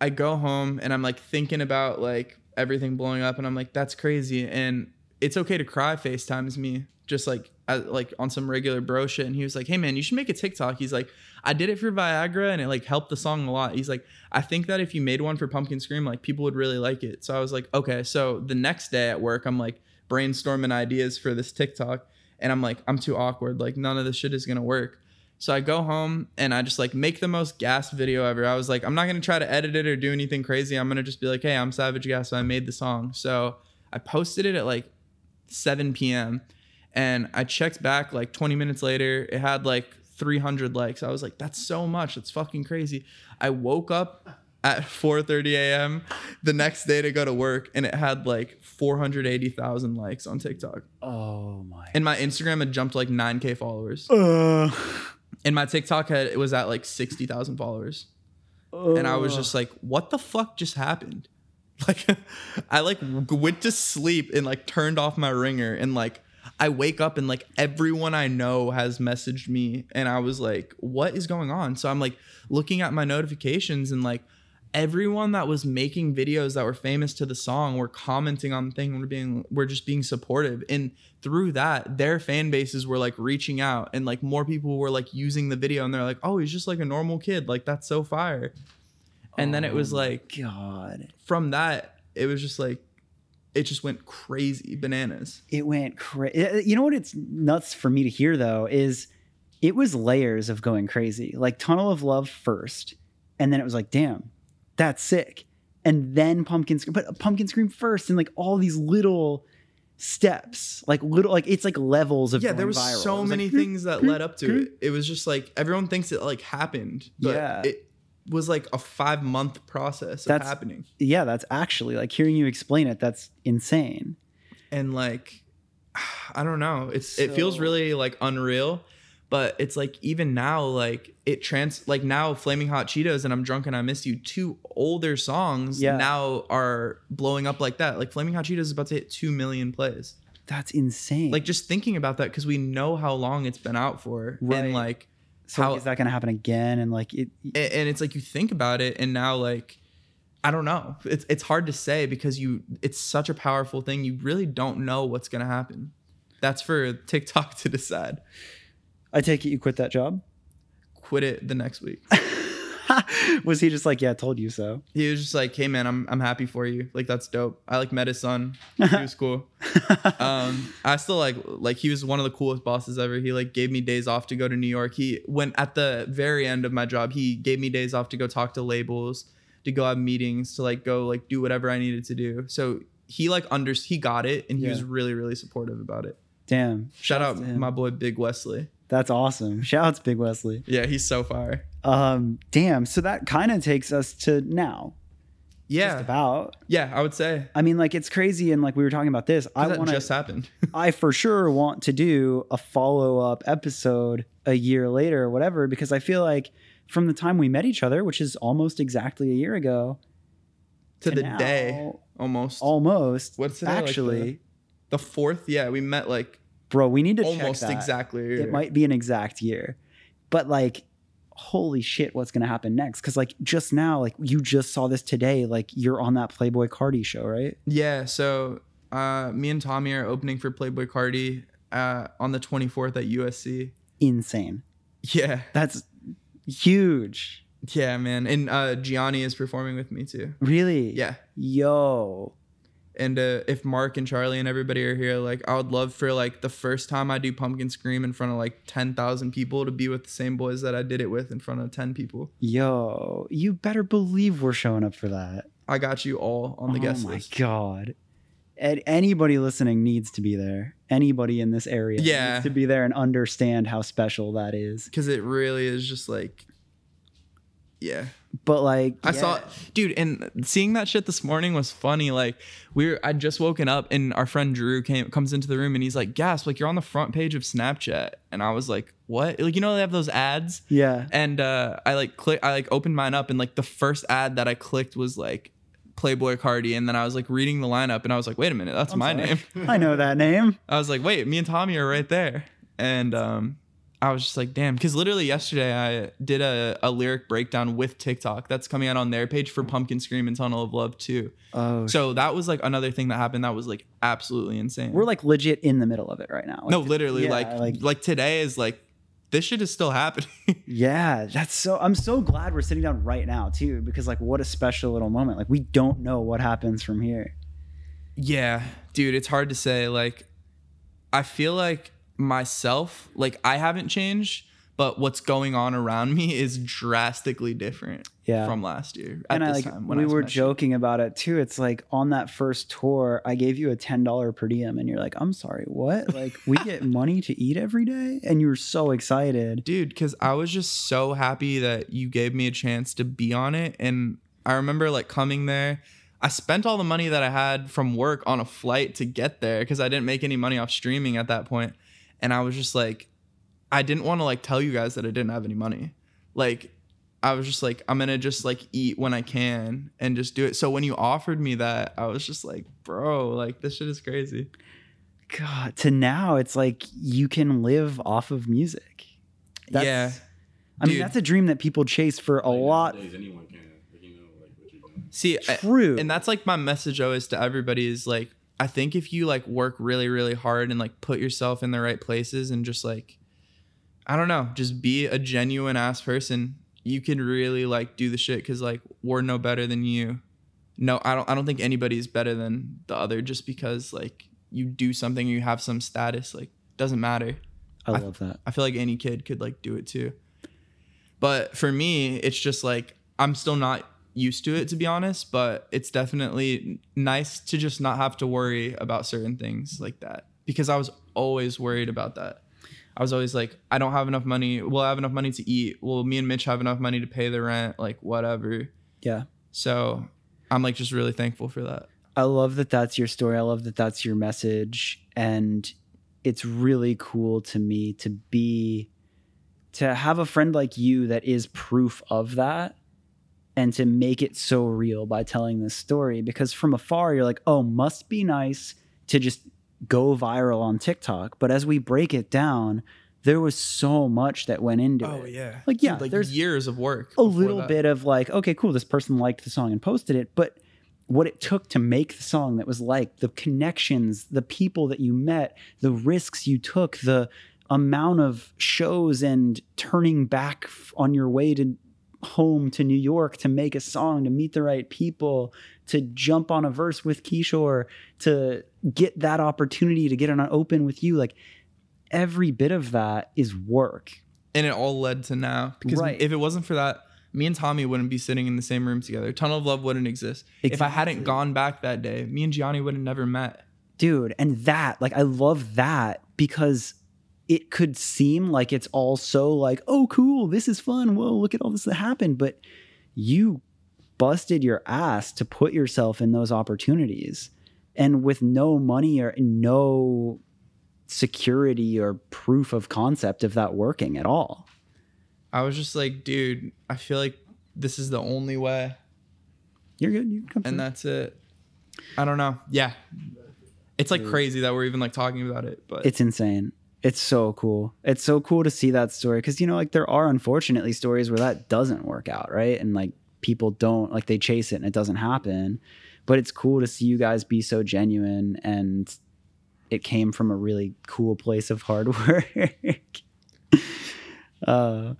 I go home and I'm like thinking about like everything blowing up and I'm like, that's crazy. And it's okay to cry FaceTimes me just like, like on some regular bro shit. And he was like, hey man, you should make a TikTok. He's like, I did it for Viagra and it like helped the song a lot. He's like, I think that if you made one for Pumpkin Scream, like people would really like it. So I was like, okay. So the next day at work, I'm like brainstorming ideas for this TikTok. And I'm like, I'm too awkward. Like none of this shit is gonna work. So I go home and I just like make the most gas video ever. I was like, I'm not gonna try to edit it or do anything crazy. I'm gonna just be like, hey, I'm Savage Gasp. So I made the song. So I posted it at like 7 p.m. And I checked back like 20 minutes later. It had like 300 likes. I was like, that's so much. That's fucking crazy. I woke up at 4:30 a.m. the next day to go to work, and it had like 480,000 likes on TikTok. Oh my. And my Instagram had jumped like 9k followers, Uh, and my TikTok had it was at like 60,000 followers. And I was just like, what the fuck just happened? Like, I like went to sleep and like turned off my ringer and like I wake up and like everyone I know has messaged me and I was like, what is going on? So I'm like looking at my notifications and like everyone that was making videos that were famous to the song were commenting on the thing we're being we're just being supportive and through that their fan bases were like reaching out and like more people were like using the video and they're like oh he's just like a normal kid like that's so fire and then it was Oh like God. from that it was just like it just went crazy bananas It went crazy. You know what? It's nuts for me to hear though is it was layers of going crazy. Like Tunnel of Love first, and then it was like, damn, that's sick. And then Pumpkin Scream, but Pumpkin Scream first, and like all these little steps, like little, like it's like levels of yeah there was viral. So was many like, things that led up to it it was just like everyone thinks it like happened but Yeah. it was like a five month process of That's- happening Yeah, that's actually like hearing you explain it. That's insane. and like i don't know it's it feels really like unreal but it's like even now like it trans like now flaming hot cheetos and i'm drunk and i miss you two older songs Yeah. now are blowing up like that like flaming hot cheetos is about to hit 2 million plays That's insane. like just thinking about that because we know how long it's been out for Right. and like so how- is that going to happen again? And like it, and it's like you think about it and now like i don't know it's it's hard to say because you it's such a powerful thing you really don't know what's going to happen that's for tiktok to decide I take it you quit that job. quit it the next week. Was he just like, yeah, I told you so? he was just like hey man i'm i'm happy for you. Like that's dope. I like met his son. He was cool. Um i still like like he was one of the coolest bosses ever. He like gave me days off to go to new york. He went at the very end of my job he gave me days off to go talk to labels to go have meetings to like go like do whatever i needed to do. So he like under he got it and he was really really supportive about it. Damn. shout Shouts out him. my boy big wesley That's awesome. Shout out to Big Wesley. yeah he's so far. Um, damn. So that kind of takes us to now. yeah Just about. yeah i would say I mean, like it's crazy, and like we were talking about this. I want just happened I for sure want to do a follow up episode a year later or whatever because I feel like from the time we met each other, which is almost exactly a year ago, to to the now, day almost almost. What's today, like, actually, the fourth yeah we met like bro? We need to almost check that. exactly. It might be an exact year, but like, holy shit, what's gonna happen next? Because like just now, like you just saw this today. Like you're on that Playboi Carti show, right? yeah so uh me and tommy are opening for playboi carti uh on the 24th at usc Insane. yeah That's huge. yeah man and uh gianni is performing with me too Really? yeah Yo. And uh, if mark and charlie and everybody are here like i would love for like the first time i do pumpkin scream in front of like 10000 people to be with the same boys that i did it with in front of 10 people Yo, you better believe we're showing up for that. i got you all on the oh guest list. Oh my god. And anybody listening needs to be there. Anybody in this area Yeah. needs to be there and understand how special that is. because it really is just like yeah But like I yeah. saw, dude, and seeing that shit this morning was funny. Like we were, I'd just woken up, and our friend Drew came comes into the room, and he's like, "Gasp! Like you're on the front page of Snapchat," and I was like, "What?" Like you know they have those ads, Yeah. and uh, I like click, I like opened mine up, and like the first ad that I clicked was like Playboi Carti, and then I was like reading the lineup, and I was like, "Wait a minute, that's I'm my sorry. name." I know that name. I was like, "Wait, me and Tommy are right there," and um. I was just like, damn, because literally yesterday I did a, a lyric breakdown with TikTok that's coming out on their page for Pumpkin Scream and Tunnel of Love too. Oh, So that was like another thing that happened that was like absolutely insane. we're like legit in the middle of it right now. no, literally, yeah, like, like like today is like this shit is still happening. yeah, that's so. I'm so glad we're sitting down right now too, because like what a special little moment. Like we don't know what happens from here. yeah, dude, it's hard to say. Like, I feel like myself, like I haven't changed, but what's going on around me is drastically different Yeah. from last year at and I this like time. when we I were you. joking about it too. It's like on that first tour, I gave you a ten dollar per diem, and you're like, "I'm sorry, what? Like we get money to eat every day?" And you were so excited. dude because i was just so happy that you gave me a chance to be on it and i remember like coming there i spent all the money that i had from work on a flight to get there because i didn't make any money off streaming at that point and i was just like i didn't want to like tell you guys that i didn't have any money like i was just like i'm gonna just like eat when i can and just do it so when you offered me that i was just like bro like this shit is crazy God, to now it's like you can live off of music. Yeah. I mean, that's a dream that people chase for a Like, lot. Nowadays, anyone can. Like, you know, like what you're. See, I- True. and that's like my message always to everybody is like I think if you like work really really hard and like put yourself in the right places and just like I don't know, just be a genuine ass person, you can really like do the shit cuz like we're no better than you. No, I don't I don't think anybody's better than the other just because like you do something you have some status like doesn't matter. I I- love that. I feel like any kid could like do it too. But for me, it's just like I'm still not used to it to be honest, but it's definitely nice to just not have to worry about certain things like that because I was always worried about that. I was always like I don't have enough money. Will I have enough money to eat? Will me and Mitch have enough money to pay the rent? Like whatever. Yeah. So, I'm like just really thankful for that. I love that that's your story. I love that that's your message. And it's really cool to me to be, to have a friend like you that is proof of that and to make it so real by telling this story. Because from afar, you're like, oh, must be nice to just go viral on TikTok. But as we break it down, there was so much that went into oh, it. Oh, yeah. Like, yeah, like there's years of work. a little that. bit of like, okay, cool, this person liked the song and posted it, but what it took to make the song that was like the connections, the people that you met, the risks you took, the amount of shows and turning back on your way to home to New York to make a song, to meet the right people, to jump on a verse with Kishore, to get that opportunity to get on an open with you. Like every bit of that is work. and it all led to now because Right. if it wasn't for that me and tommy wouldn't be sitting in the same room together tunnel of love wouldn't exist if i hadn't gone back that day me and gianni would have never met dude and that like i love that because it could seem like it's all so like oh cool this is fun whoa look at all this that happened but you busted your ass to put yourself in those opportunities. And with no money or no security or proof of concept of that working at all. I was just like dude i feel like this is the only way. You're good you can come and that's it. I don't know. Yeah. It's like crazy that we're even like talking about it but it's insane it's so cool. It's so cool to see that story because you know like there are unfortunately stories where that doesn't work out right? And like people don't like they chase it and it doesn't happen. But it's cool to see you guys be so genuine and it came from a really cool place of hard work. Uh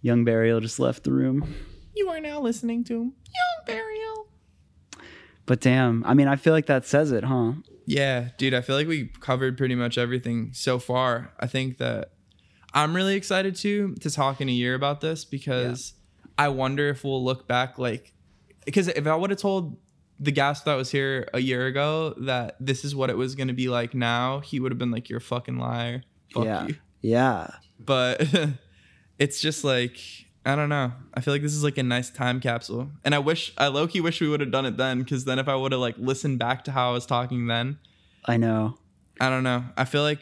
young burial just left the room. You are now listening to young burial. But damn i mean i feel like that says it huh Yeah, dude, I feel like we covered pretty much everything so far. I think that I'm really excited to to talk in a year about this because I wonder if we'll look back like because if I would have told the guest that was here a year ago that this is what it was going to be like now, he would have been like you're a fucking liar. Fuck yeah you. yeah But it's just like I don't know. I feel like this is like a nice time capsule. And I wish I low key wish we would have done it then cuz then if I would have like listened back to how I was talking then, i know I don't know. I feel like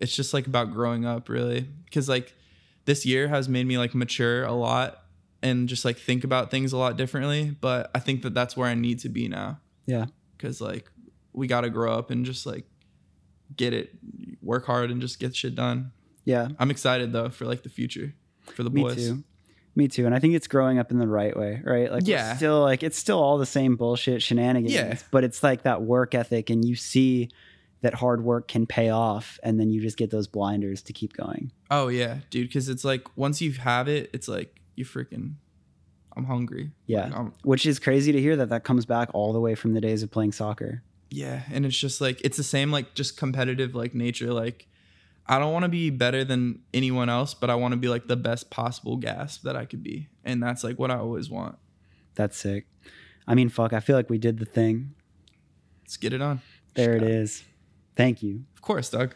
it's just like about growing up, really. Because like this year has made me like mature a lot and just like think about things a lot differently. But I think that that's where I need to be now. yeah Because like we got to grow up and just like get it, work hard and just get shit done. yeah I'm excited though for like the future for the Me boys. too. Me too. And I think it's growing up in the right way, right? Like, yeah. Still like it's still all the same bullshit shenanigans. Yeah. But it's like that work ethic, and you see that hard work can pay off, and then you just get those blinders to keep going. Oh yeah, dude. Because it's like once you have it, it's like you freaking. I'm hungry. Yeah. Like, I'm- Which is crazy to hear that that comes back all the way from the days of playing soccer. yeah and it's just like it's the same like just competitive like nature like i don't want to be better than anyone else but i want to be like the best possible gasp that i could be and that's like what i always want That's sick. I mean, fuck, I feel like we did the thing. let's get it on There it Shot. is. Thank you. of course doug